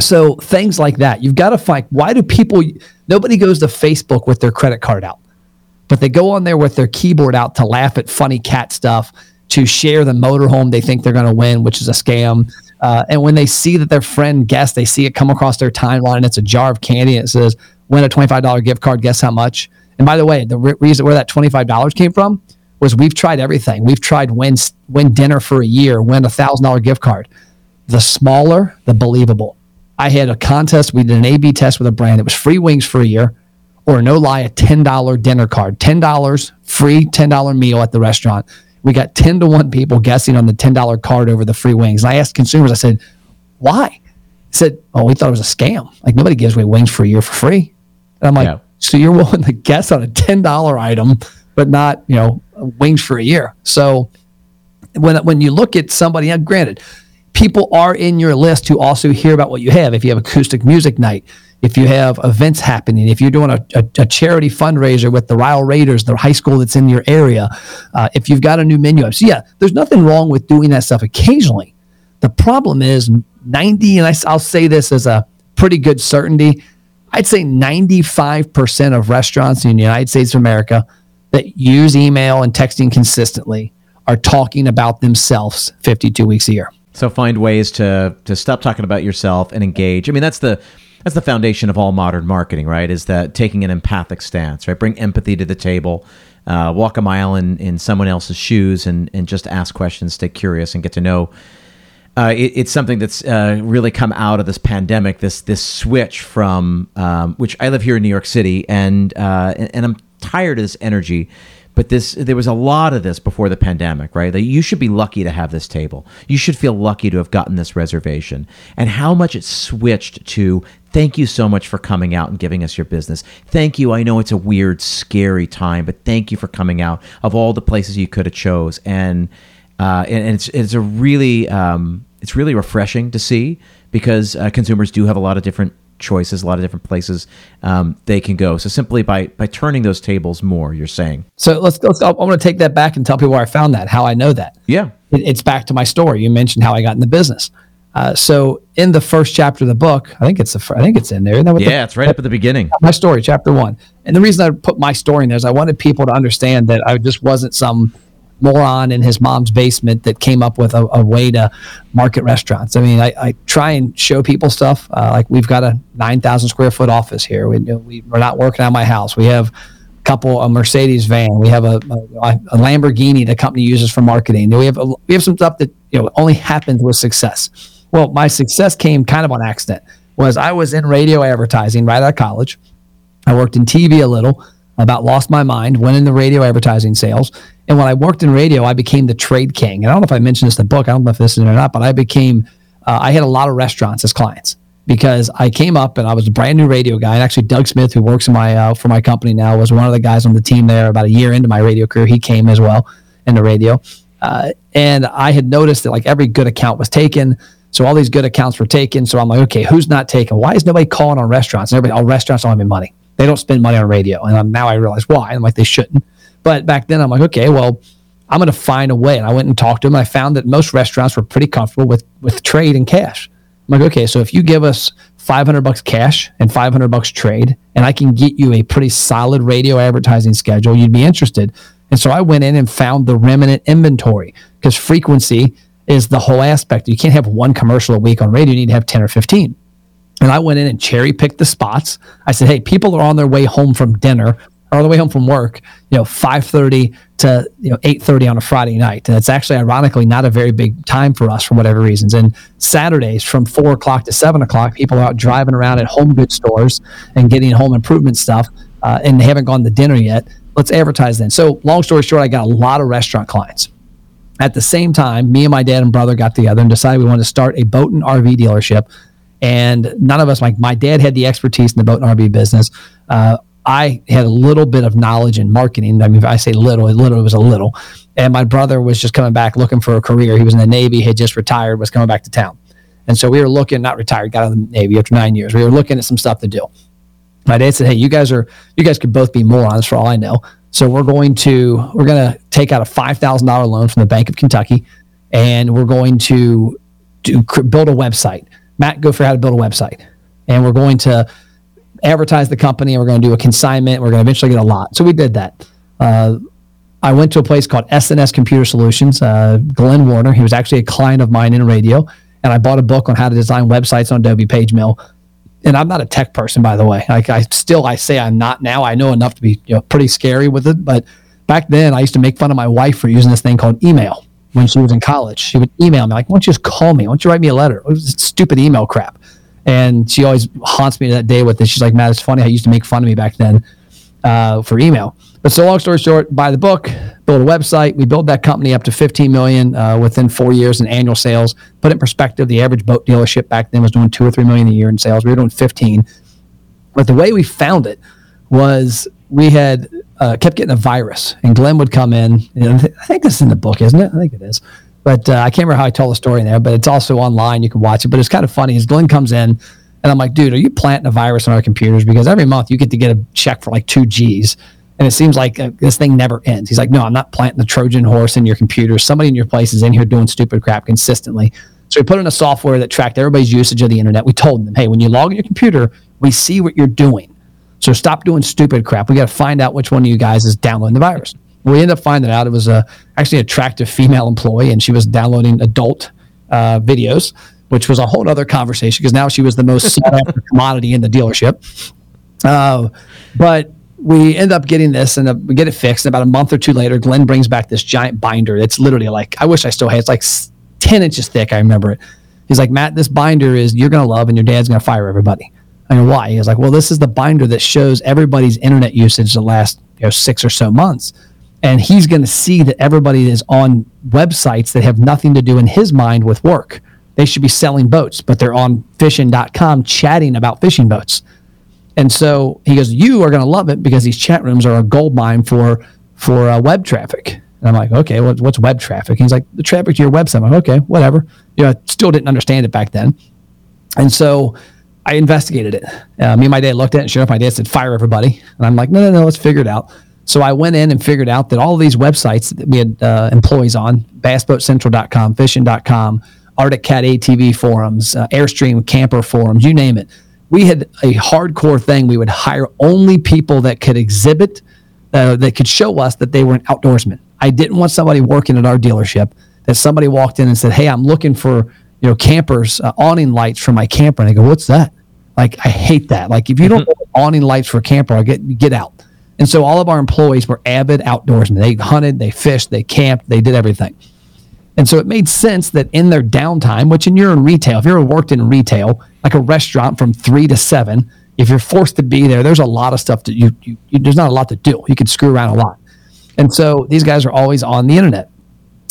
So things like that. You've got to find why do people, nobody goes to Facebook with their credit card out, but they go on there with their keyboard out to laugh at funny cat stuff, to share the motorhome they think they're going to win, which is a scam. Uh, and when they see that their friend guessed, they see it come across their timeline and it's a jar of candy and it says, win a $25 gift card, guess how much? And by the way, the re- reason where that $25 came from was we've tried everything. We've tried win win dinner for a year, win a thousand dollar gift card. The smaller, the believable. I had a contest. We did an A/B test with a brand. It was free wings for a year, or no lie, a ten dollar dinner card. Ten dollars free, ten dollar meal at the restaurant. We got ten to one people guessing on the ten dollar card over the free wings. And I asked consumers. I said, "Why?" I said, "Oh, we thought it was a scam. Like nobody gives away wings for a year for free." And I'm like, yeah. "So you're willing to guess on a ten dollar item, but not you know wings for a year. So when when you look at somebody, now granted, people are in your list who also hear about what you have. If you have acoustic music night, if you have events happening, if you're doing a, a, a charity fundraiser with the Ryle Raiders, the high school that's in your area, uh, if you've got a new menu. So yeah, there's nothing wrong with doing that stuff occasionally. The problem is 90, and I, I'll say this as a pretty good certainty. I'd say 95% of restaurants in the United States of America that use email and texting consistently are talking about themselves 52 weeks a year. So find ways to to stop talking about yourself and engage. I mean, that's the that's the foundation of all modern marketing, right? Is that taking an empathic stance, right? Bring empathy to the table, uh, walk a mile in, in someone else's shoes, and and just ask questions, stay curious, and get to know. Uh, it, it's something that's uh, really come out of this pandemic. This this switch from um, which I live here in New York City, and uh, and, and I'm tired of this energy but this there was a lot of this before the pandemic right? That you should be lucky to have this table. You should feel lucky to have gotten this reservation. And how much it switched to thank you so much for coming out and giving us your business. Thank you. I know it's a weird scary time but thank you for coming out of all the places you could have chose. And uh, and, and it's, it's a really um, it's really refreshing to see because uh, consumers do have a lot of different choices, a lot of different places um, they can go. So simply by by turning those tables more, you're saying. So let's let's. I want to take that back and tell people where I found that, how I know that. Yeah, it, it's back to my story. You mentioned how I got in the business. Uh, so in the first chapter of the book, I think it's the, I think it's in there. yeah, the, it's right up at the beginning. My story, chapter one. And the reason I put my story in there is I wanted people to understand that I just wasn't some moron in his mom's basement that came up with a, a way to market restaurants. I mean, I, I try and show people stuff. Uh, like we've got a 9,000 square foot office here. We, we, we're not working on my house. We have a couple, a Mercedes van. We have a, a, a Lamborghini the company uses for marketing. We have, a, we have some stuff that, you know, only happens with success. Well, my success came kind of on accident was I was in radio advertising right out of college. I worked in TV a little about lost my mind, went in the radio advertising sales. And when I worked in radio, I became the trade king. And I don't know if I mentioned this in the book. I don't know if this is it or not, but I became, uh, I had a lot of restaurants as clients because I came up and I was a brand new radio guy. And actually, Doug Smith, who works in my uh, for my company now, was one of the guys on the team there. About a year into my radio career, he came as well in the radio. Uh, and I had noticed that like every good account was taken. So all these good accounts were taken. So I'm like, okay, who's not taken? Why is nobody calling on restaurants? And everybody, all restaurants don't have any money. They don't spend money on radio. And I'm, now I realize why. I'm like, they shouldn't. But back then, I'm like, okay, well, I'm going to find a way. And I went and talked to them. I found that most restaurants were pretty comfortable with with trade and cash. I'm like, okay, so if you give us 500 bucks cash and 500 bucks trade, and I can get you a pretty solid radio advertising schedule, you'd be interested. And so I went in and found the remnant inventory because frequency is the whole aspect. You can't have one commercial a week on radio. You need to have 10 or 15. And I went in and cherry picked the spots. I said, hey, people are on their way home from dinner on the way home from work, you know, 5.30 to, you know, 8.30 on a Friday night. And it's actually, ironically, not a very big time for us for whatever reasons. And Saturdays from 4 o'clock to 7 o'clock, people are out driving around at home goods stores and getting home improvement stuff uh, and they haven't gone to dinner yet. Let's advertise then. So long story short, I got a lot of restaurant clients. At the same time, me and my dad and brother got together and decided we wanted to start a boat and RV dealership. And none of us, like my dad, had the expertise in the boat and RV business. Uh, I had a little bit of knowledge in marketing. I mean, if I say little, it literally was a little. And my brother was just coming back looking for a career. He was in the Navy, had just retired, was coming back to town. And so we were looking, not retired, got out of the Navy after nine years. We were looking at some stuff to do. My dad said, Hey, you guys are, you guys could both be morons for all I know. So we're going to, we're going to take out a $5,000 loan from the Bank of Kentucky and we're going to do, build a website. Matt, go for how to build a website. And we're going to advertise the company and we're going to do a consignment. We're going to eventually get a lot. So we did that. Uh, I went to a place called SNS Computer Solutions. Uh, Glenn Warner, he was actually a client of mine in radio, and I bought a book on how to design websites on Adobe PageMill. And I'm not a tech person, by the way. Like I still, I say I'm not now. I know enough to be you know, pretty scary with it, but back then I used to make fun of my wife for using this thing called email when she was in college. She would email me like, "Why don't you just call me? Why don't you write me a letter?" It was stupid email crap. And she always haunts me to that day with this. She's like, Matt, it's funny you used to make fun of me back then uh, for email. But so long story short, buy the book, build a website. We built that company up to 15 million uh, within four years in annual sales. Put in perspective, the average boat dealership back then was doing two or three million a year in sales. We were doing 15. But the way we found it was we had uh, kept getting a virus, and Glenn would come in. I think this is in the book, isn't it? I think it is. But uh, I can't remember how I told the story in there, but it's also online. You can watch it. But it's kind of funny. As Glenn comes in, and I'm like, dude, are you planting a virus on our computers? Because every month you get to get a check for like two G's. And it seems like uh, this thing never ends. He's like, no, I'm not planting the Trojan horse in your computer. Somebody in your place is in here doing stupid crap consistently. So we put in a software that tracked everybody's usage of the internet. We told them, hey, when you log in your computer, we see what you're doing. So stop doing stupid crap. We got to find out which one of you guys is downloading the virus we ended up finding out it was a actually attractive female employee, and she was downloading adult uh, videos, which was a whole other conversation because now she was the most commodity in the dealership. Uh, but we end up getting this and uh, we get it fixed. And about a month or two later, Glenn brings back this giant binder. It's literally like I wish I still had. It's like ten inches thick. I remember it. He's like, Matt, this binder is you're gonna love, and your dad's gonna fire everybody. I mean, why? He's like, well, this is the binder that shows everybody's internet usage the last you know six or so months and he's going to see that everybody is on websites that have nothing to do in his mind with work. They should be selling boats, but they're on fishing.com chatting about fishing boats. And so he goes, "You are going to love it because these chat rooms are a gold mine for for uh, web traffic." And I'm like, "Okay, what, what's web traffic?" he's like, "The traffic to your website." I'm like, "Okay, whatever." You know, I still didn't understand it back then, and so I investigated it. Uh, me and my dad looked at it, and sure enough, my dad said, "Fire everybody," and I'm like, "No, no, no, let's figure it out." So I went in and figured out that all of these websites that we had uh, employees on, bassboatcentral.com, fishing.com, Arctic Cat ATV forums, uh, Airstream camper forums, you name it. We had a hardcore thing. We would hire only people that could exhibit, uh, that could show us that they were an outdoorsman. I didn't want somebody working at our dealership that somebody walked in and said, "Hey, I'm looking for you know campers uh, awning lights for my camper," and I go, "What's that?" Like I hate that. Like if you don't awning lights for a camper, I get get out. And so all of our employees were avid outdoorsmen. They hunted, they fished, they camped, they did everything. And so it made sense that in their downtime, which in you're in retail, if you ever worked in retail, like a restaurant from three to seven, if you're forced to be there, there's a lot of stuff that you, you, you there's not a lot to do. You can screw around a lot. And so these guys are always on the internet.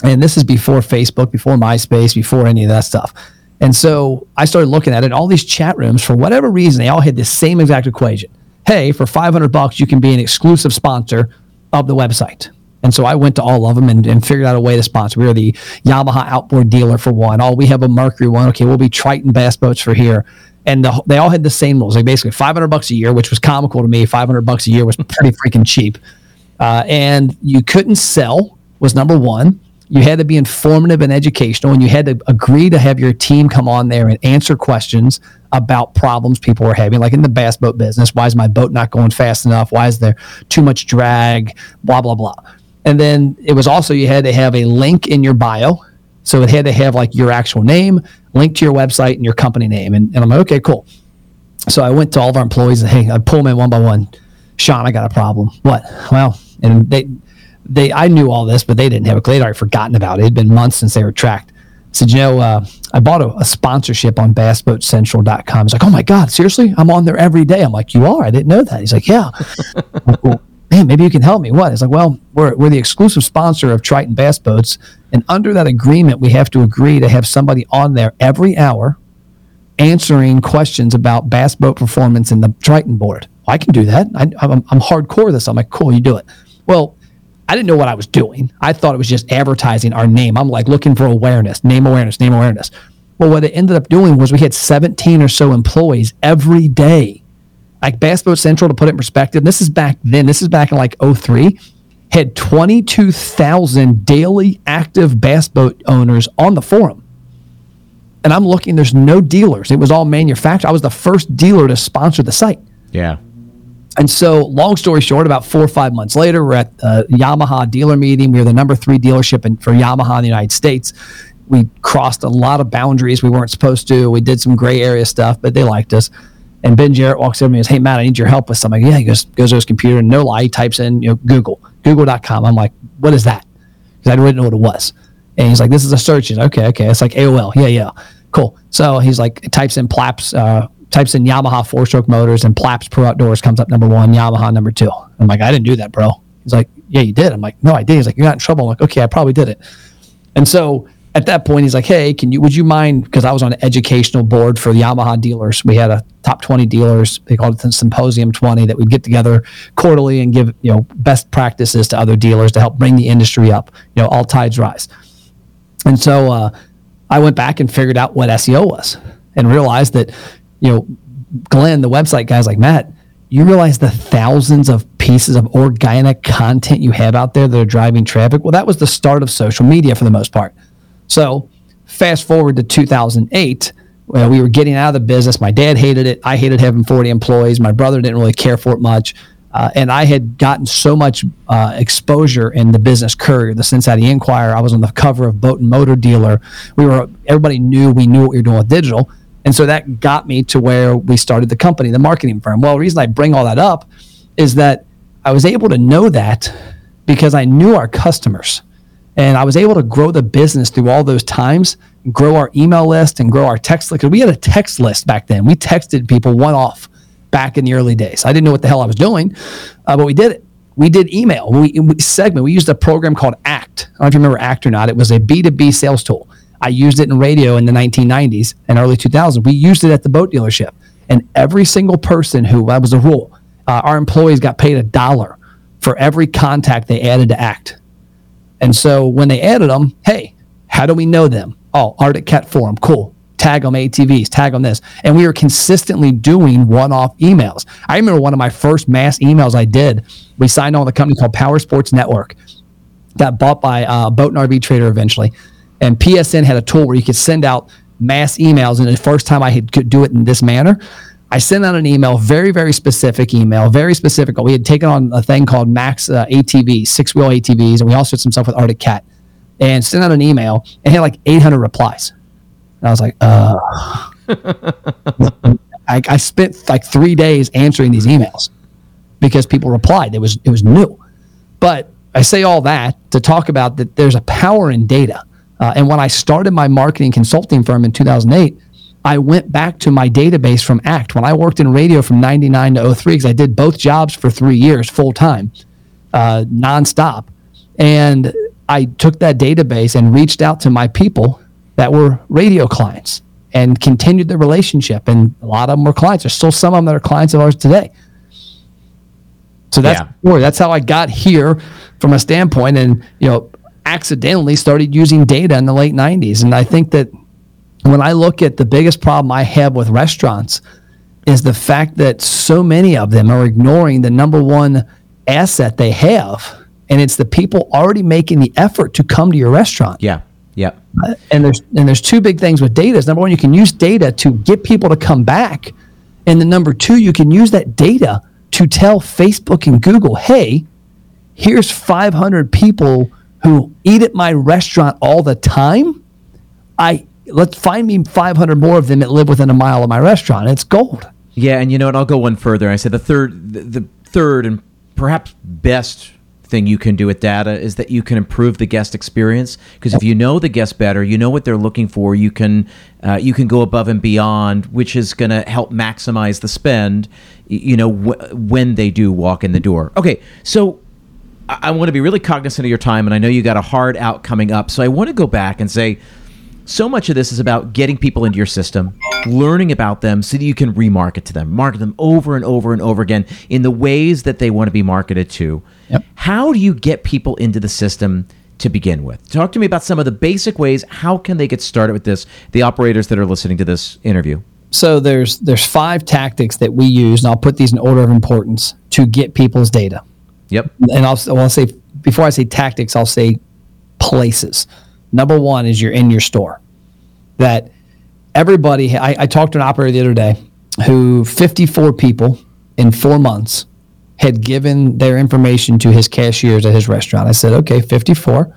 And this is before Facebook, before MySpace, before any of that stuff. And so I started looking at it. All these chat rooms, for whatever reason, they all had the same exact equation hey, for 500 bucks, you can be an exclusive sponsor of the website. And so I went to all of them and, and figured out a way to sponsor. We are the Yamaha outboard dealer for one. Oh, we have a Mercury one. Okay, we'll be Triton bass boats for here. And the, they all had the same rules. Like basically 500 bucks a year, which was comical to me. 500 bucks a year was pretty freaking cheap. Uh, and you couldn't sell was number one you had to be informative and educational, and you had to agree to have your team come on there and answer questions about problems people were having, like in the bass boat business. Why is my boat not going fast enough? Why is there too much drag? Blah, blah, blah. And then it was also, you had to have a link in your bio. So it had to have like your actual name, link to your website, and your company name. And, and I'm like, okay, cool. So I went to all of our employees and hey, I pull them in one by one. Sean, I got a problem. What? Well, and they they I knew all this, but they didn't have a clue. They'd already forgotten about it. It had been months since they were tracked. I said, you know, uh, I bought a, a, sponsorship on bassboatcentral.com. He's like, oh my God, seriously? I'm on there every day. I'm like, you are? I didn't know that. He's like, yeah. well, hey, maybe you can help me. What? It's like, well, we're, we're the exclusive sponsor of Triton Bass Boats. And under that agreement, we have to agree to have somebody on there every hour answering questions about bass boat performance in the Triton board. I can do that. I, am I'm hardcore this. I'm like, cool, you do it. Well, I didn't know what I was doing. I thought it was just advertising our name. I'm like looking for awareness, name awareness, name awareness. Well, what it ended up doing was we had 17 or so employees every day. Like Bass Boat Central, to put it in perspective, this is back then, this is back in like 03, had 22,000 daily active bass boat owners on the forum. And I'm looking, there's no dealers. It was all manufactured. I was the first dealer to sponsor the site. Yeah. And so, long story short, about four or five months later, we're at a Yamaha dealer meeting. We were the number three dealership in, for Yamaha in the United States. We crossed a lot of boundaries we weren't supposed to. We did some gray area stuff, but they liked us. And Ben Jarrett walks over to me and goes, Hey, Matt, I need your help with something. Yeah, he goes, goes to his computer and no lie, he types in, you know, Google, google.com. I'm like, What is that? Because I didn't know what it was. And he's like, This is a search. Like, okay, okay. It's like AOL. Yeah, yeah. Cool. So he's like, types in Plapp's, uh, types in Yamaha four stroke motors and Plapp's Pro Outdoors comes up number one, Yamaha number two. I'm like, I didn't do that, bro. He's like, Yeah, you did. I'm like, No, I did. He's like, You're not in trouble. I'm like, Okay, I probably did it. And so at that point, he's like, "Hey, can you? Would you mind? Because I was on an educational board for the Yamaha dealers. We had a top twenty dealers. They called it the Symposium Twenty that we'd get together quarterly and give you know best practices to other dealers to help bring the industry up. You know, all tides rise. And so uh, I went back and figured out what SEO was, and realized that you know, Glenn, the website guy's like Matt. You realize the thousands of pieces of organic content you have out there that are driving traffic? Well, that was the start of social media for the most part so fast forward to 2008. Well, we were getting out of the business. My dad hated it. I hated having 40 employees. My brother didn't really care for it much. Uh, and I had gotten so much uh, exposure in the business courier, the Cincinnati Enquirer. I was on the cover of Boat and Motor Dealer. We were everybody knew we knew what we were doing with digital, and so that got me to where we started the company, the marketing firm. Well, the reason I bring all that up is that I was able to know that because I knew our customers. And I was able to grow the business through all those times, grow our email list and grow our text list. We had a text list back then. We texted people one off back in the early days. I didn't know what the hell I was doing, uh, but we did it. We did email. We, we segment. We used a program called Act. I don't know if you remember Act or not. It was a B2B sales tool. I used it in radio in the 1990s and early 2000s. We used it at the boat dealership. And every single person who, that was a rule, uh, our employees got paid a dollar for every contact they added to Act. And so when they added them, hey, how do we know them? Oh, Arctic Cat Forum, cool. Tag them ATVs, tag them this. And we were consistently doing one off emails. I remember one of my first mass emails I did. We signed on with a company called Power Sports Network, got bought by uh, Boat and RV Trader eventually. And PSN had a tool where you could send out mass emails. And the first time I had, could do it in this manner, I sent out an email, very, very specific email, very specific. We had taken on a thing called Max uh, ATVs, six wheel ATVs, and we also did some stuff with Arctic Cat. And sent out an email and had like 800 replies. And I was like, uh. I, I spent like three days answering these emails because people replied. It was it was new, but I say all that to talk about that. There's a power in data. Uh, and when I started my marketing consulting firm in 2008, I went back to my database from ACT when I worked in radio from 99 to 03 because I did both jobs for three years full time, uh, nonstop. And I took that database and reached out to my people that were radio clients and continued the relationship. And a lot of them were clients. There's still some of them that are clients of ours today. So that's yeah. that's how I got here from a standpoint and, you know, accidentally started using data in the late 90s. And I think that when I look at the biggest problem I have with restaurants is the fact that so many of them are ignoring the number one asset they have, and it's the people already making the effort to come to your restaurant. Yeah. Yeah. And there's and there's two big things with data. Is number one, you can use data to get people to come back, and the number two, you can use that data to tell Facebook and Google, hey, here's 500 people who eat at my restaurant all the time. I let's find me 500 more of them that live within a mile of my restaurant. It's gold. Yeah, and you know what? I'll go one further. I said the third, the, the third and perhaps best thing you can do with data is that you can improve the guest experience because if you know the guest better, you know what they're looking for. You can uh, you can go above and beyond, which is going to help maximize the spend. You know wh- when they do walk in the door. Okay, so I, I want to be really cognizant of your time, and I know you got a hard out coming up. So I want to go back and say so much of this is about getting people into your system, learning about them so that you can remarket to them, market them over and over and over again in the ways that they want to be marketed to. Yep. How do you get people into the system to begin with? Talk to me about some of the basic ways. How can they get started with this? The operators that are listening to this interview. So there's there's five tactics that we use, and I'll put these in order of importance to get people's data. Yep. And I'll, I'll say before I say tactics, I'll say places. Number one is you're in your store. That everybody, I, I talked to an operator the other day who 54 people in four months had given their information to his cashiers at his restaurant. I said, okay, 54.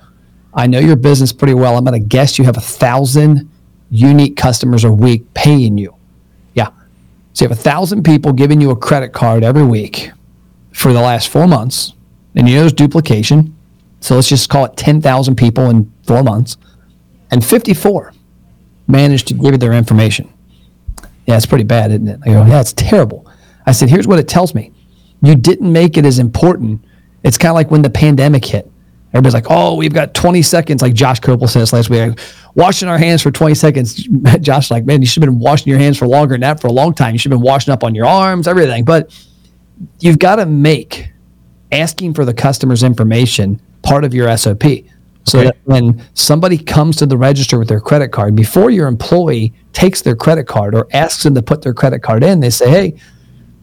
I know your business pretty well. I'm going to guess you have a thousand unique customers a week paying you. Yeah. So you have a thousand people giving you a credit card every week for the last four months. And you know there's duplication. So let's just call it 10,000 people in four months. And 54 managed to give their information. Yeah, it's pretty bad, isn't it? I go, yeah, it's terrible. I said, here's what it tells me. You didn't make it as important. It's kind of like when the pandemic hit. Everybody's like, oh, we've got 20 seconds, like Josh Kopel said this last week, washing our hands for 20 seconds. Josh, like, man, you should have been washing your hands for longer than that for a long time. You should have been washing up on your arms, everything. But you've got to make asking for the customer's information part of your SOP. So Okay. that when somebody comes to the register with their credit card, before your employee takes their credit card or asks them to put their credit card in, they say, "Hey,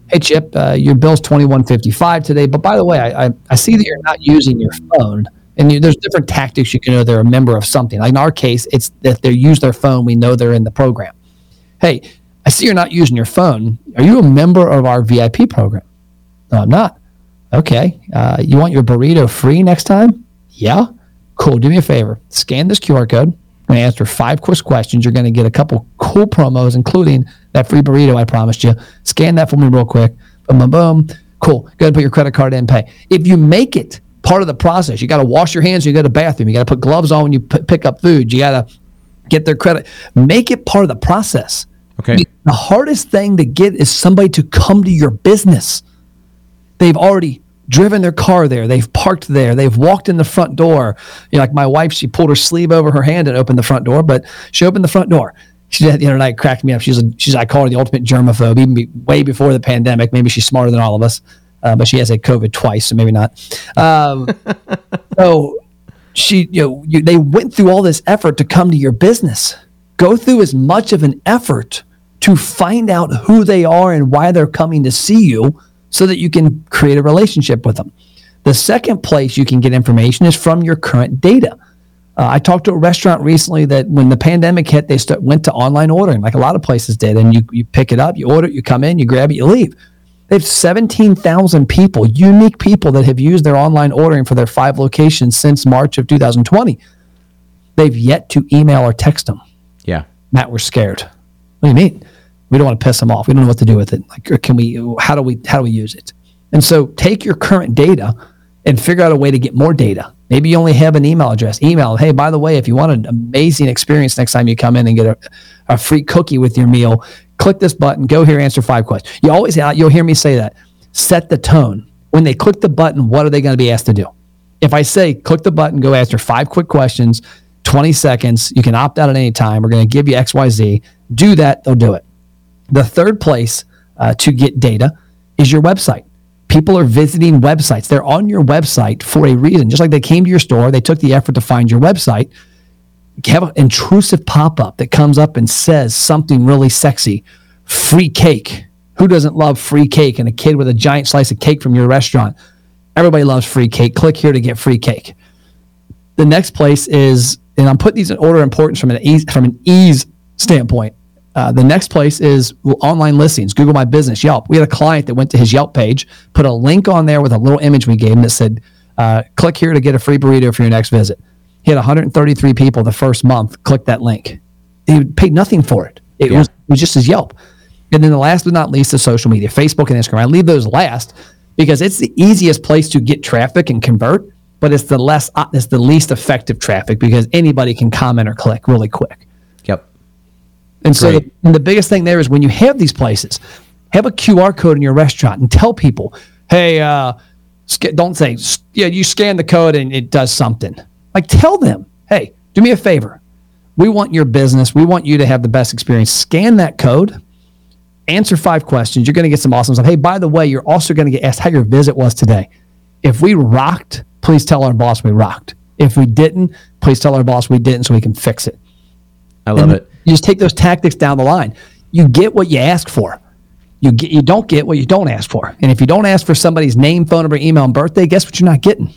hey Chip, uh, your bill's twenty one fifty five today. But by the way, I, I, I see that you're not using your phone." And you, there's different tactics you can know they're a member of something. Like in our case, it's that they use their phone. We know they're in the program. Hey, I see you're not using your phone. Are you a member of our VIP program? No, I'm not. Okay. Uh, you want your burrito free next time? Yeah. Cool. Do me a favor. Scan this QR code. I'm going to answer five quick questions. You're going to get a couple cool promos, including that free burrito I promised you. Scan that for me real quick. Boom, boom, boom. Cool. Go ahead and put your credit card in pay. If you make it part of the process, you got to wash your hands. You go to the bathroom. You got to put gloves on when you p- pick up food. You got to get their credit. Make it part of the process. Okay. The hardest thing to get is somebody to come to your business. They've already driven their car there. They've parked there. They've walked in the front door. You know, like my wife, she pulled her sleeve over her hand and opened the front door, but she opened the front door. She did the other night, cracked me up. She's, a, she's I call her the ultimate germaphobe, even be, way before the pandemic. Maybe she's smarter than all of us, uh, but she has a COVID twice, so maybe not. Um, so she, you know, you, they went through all this effort to come to your business. Go through as much of an effort to find out who they are and why they're coming to see you so that you can create a relationship with them. The second place you can get information is from your current data. Uh, I talked to a restaurant recently that when the pandemic hit, they st- went to online ordering, like a lot of places did. And you, you pick it up, you order it, you come in, you grab it, you leave. They have 17,000 people, unique people that have used their online ordering for their five locations since March of 2020. They've yet to email or text them. Yeah. Matt, we're scared. What do you mean? We don't want to piss them off. We don't know what to do with it. Like, can we? How do we? How do we use it? And so, take your current data and figure out a way to get more data. Maybe you only have an email address. Email. Hey, by the way, if you want an amazing experience next time you come in and get a, a free cookie with your meal, click this button. Go here, answer five questions. You always uh, you'll hear me say that. Set the tone. When they click the button, what are they going to be asked to do? If I say click the button, go answer five quick questions, 20 seconds, you can opt out at any time. We're going to give you XYZ. Do that, they'll do it. The third place uh, to get data is your website. People are visiting websites. They're on your website for a reason. Just like they came to your store, they took the effort to find your website. Have an intrusive pop up that comes up and says something really sexy free cake. Who doesn't love free cake and a kid with a giant slice of cake from your restaurant? Everybody loves free cake. Click here to get free cake. The next place is, and I'm putting these in order of importance from an ease, from an ease standpoint. Uh, the next place is online listings, Google My Business, Yelp. We had a client that went to his Yelp page, put a link on there with a little image we gave him that said, uh, click here to get a free burrito for your next visit. He had 133 people the first month click that link. He paid nothing for it. It, Yeah. was, it was just his Yelp. And then the last but not least is social media, Facebook and Instagram. I leave those last because it's the easiest place to get traffic and convert, but it's the less it's the least effective traffic because anybody can comment or click really quick. And so the, and the biggest thing there is when you have these places, have a QR code in your restaurant and tell people, hey, uh, sc- don't say, yeah, you scan the code and it does something. Like tell them, hey, do me a favor. We want your business. We want you to have the best experience. Scan that code, answer five questions. You're going to get some awesome stuff. Hey, by the way, you're also going to get asked how your visit was today. If we rocked, please tell our boss we rocked. If we didn't, please tell our boss we didn't so we can fix it. I love and it. You just take those tactics down the line. You get what you ask for. You get you don't get what you don't ask for. And if you don't ask for somebody's name, phone number, email, and birthday, guess what you're not getting?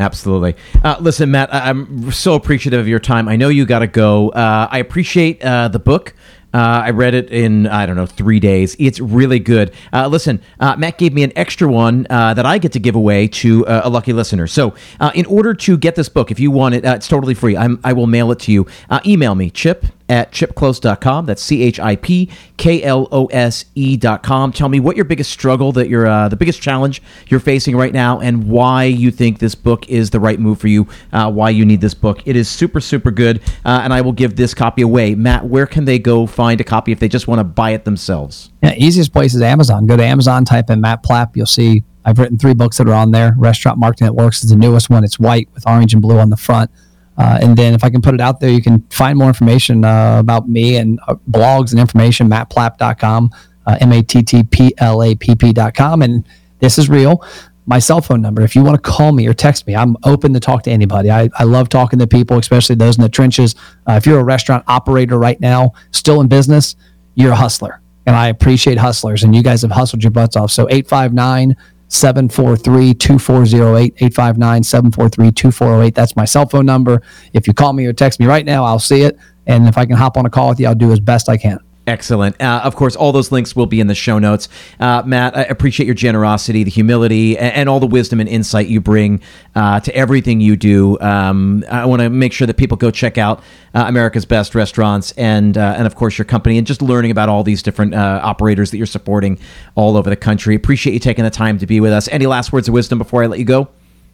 Absolutely. Uh, listen, Matt, I'm so appreciative of your time. I know you got to go. Uh, I appreciate uh, the book. Uh, I read it in, I don't know, three days. It's really good. Uh, listen, uh, Matt gave me an extra one that I get to give away to a lucky listener. So, in order to get this book, if you want it, it's totally free. I'm, I will mail it to you. email me, chip at chipklose.com. That's C H I P K L O S E.com. Tell me what your biggest struggle, that you're, uh, the biggest challenge you're facing right now, and why you think this book is the right move for you, uh, why you need this book. It is super, super good, uh, and I will give this copy away. Matt, where can they go find a copy if they just want to buy it themselves? Yeah, easiest place is Amazon. Go to Amazon, type in Matt Plapp. You'll see I've written three books that are on there. Restaurant Marketing That Works is the newest one. It's white with orange and blue on the front. Uh, and then if I can put it out there, you can find more information uh, about me and uh, blogs and information, mattplapp.com, uh, M-A-T-T-P-L-A-P-P.com. And this is real. My cell phone number, if you want to call me or text me, I'm open to talk to anybody. I, I love talking to people, especially those in the trenches. Uh, if you're a restaurant operator right now, still in business, you're a hustler. And I appreciate hustlers, and you guys have hustled your butts off. So 859- 743 2408 859 743 2408. That's my cell phone number. If you call me or text me right now, I'll see it. And if I can hop on a call with you, I'll do as best I can. Excellent. Uh, of course, all those links will be in the show notes. Uh, Matt, I appreciate your generosity, the humility, and, and all the wisdom and insight you bring uh, to everything you do. Um, I want to make sure that people go check out uh, America's Best Restaurants and, uh, and, of course, your company and just learning about all these different uh, operators that you're supporting all over the country. Appreciate you taking the time to be with us. Any last words of wisdom before I let you go?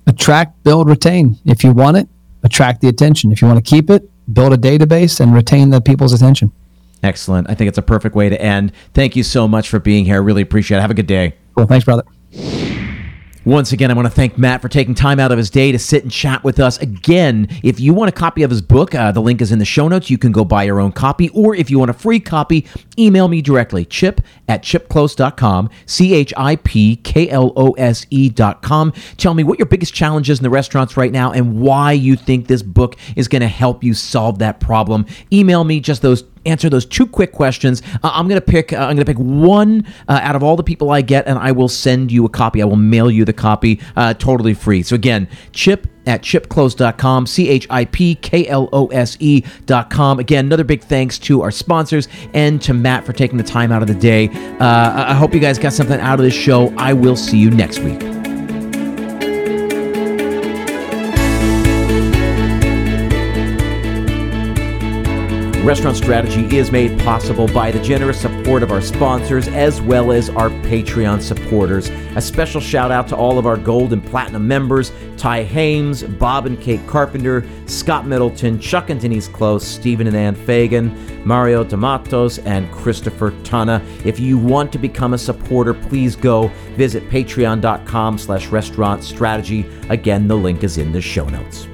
Attract, build, retain. If you want it, attract the attention. If you want to keep it, build a database and retain the people's attention. Excellent. I think it's a perfect way to end. Thank you so much for being here. I really appreciate it. Have a good day. Cool. Thanks, brother. Once again, I want to thank Matt for taking time out of his day to sit and chat with us. Again, if you want a copy of his book, uh, the link is in the show notes. You can go buy your own copy, or if you want a free copy, email me directly, chip at chipklose.com, C H I P K L O S E.com. Tell me what your biggest challenge is in the restaurants right now and why you think this book is going to help you solve that problem. Email me just those answer those two quick questions. Uh, I'm gonna pick. Uh, I'm gonna pick one uh, out of all the people I get, and I will send you a copy. I will mail you the copy, uh, totally free. So again, Chip at chipklose.com, C H I P K L O S E.com. Again, another big thanks to our sponsors and to Matt for taking the time out of the day. Uh, I hope you guys got something out of this show. I will see you next week. Restaurant Strategy is made possible by the generous support of our sponsors as well as our Patreon supporters. A special shout out to all of our gold and platinum members Ty Hames, Bob and Kate Carpenter, Scott Middleton, Chuck and Denise Klose, Stephen and Ann Fagan, Mario D'Amatos, and Christopher Tana. If you want to become a supporter, please go visit patreon.com slash restaurant strategy. Again, the link is in the show notes.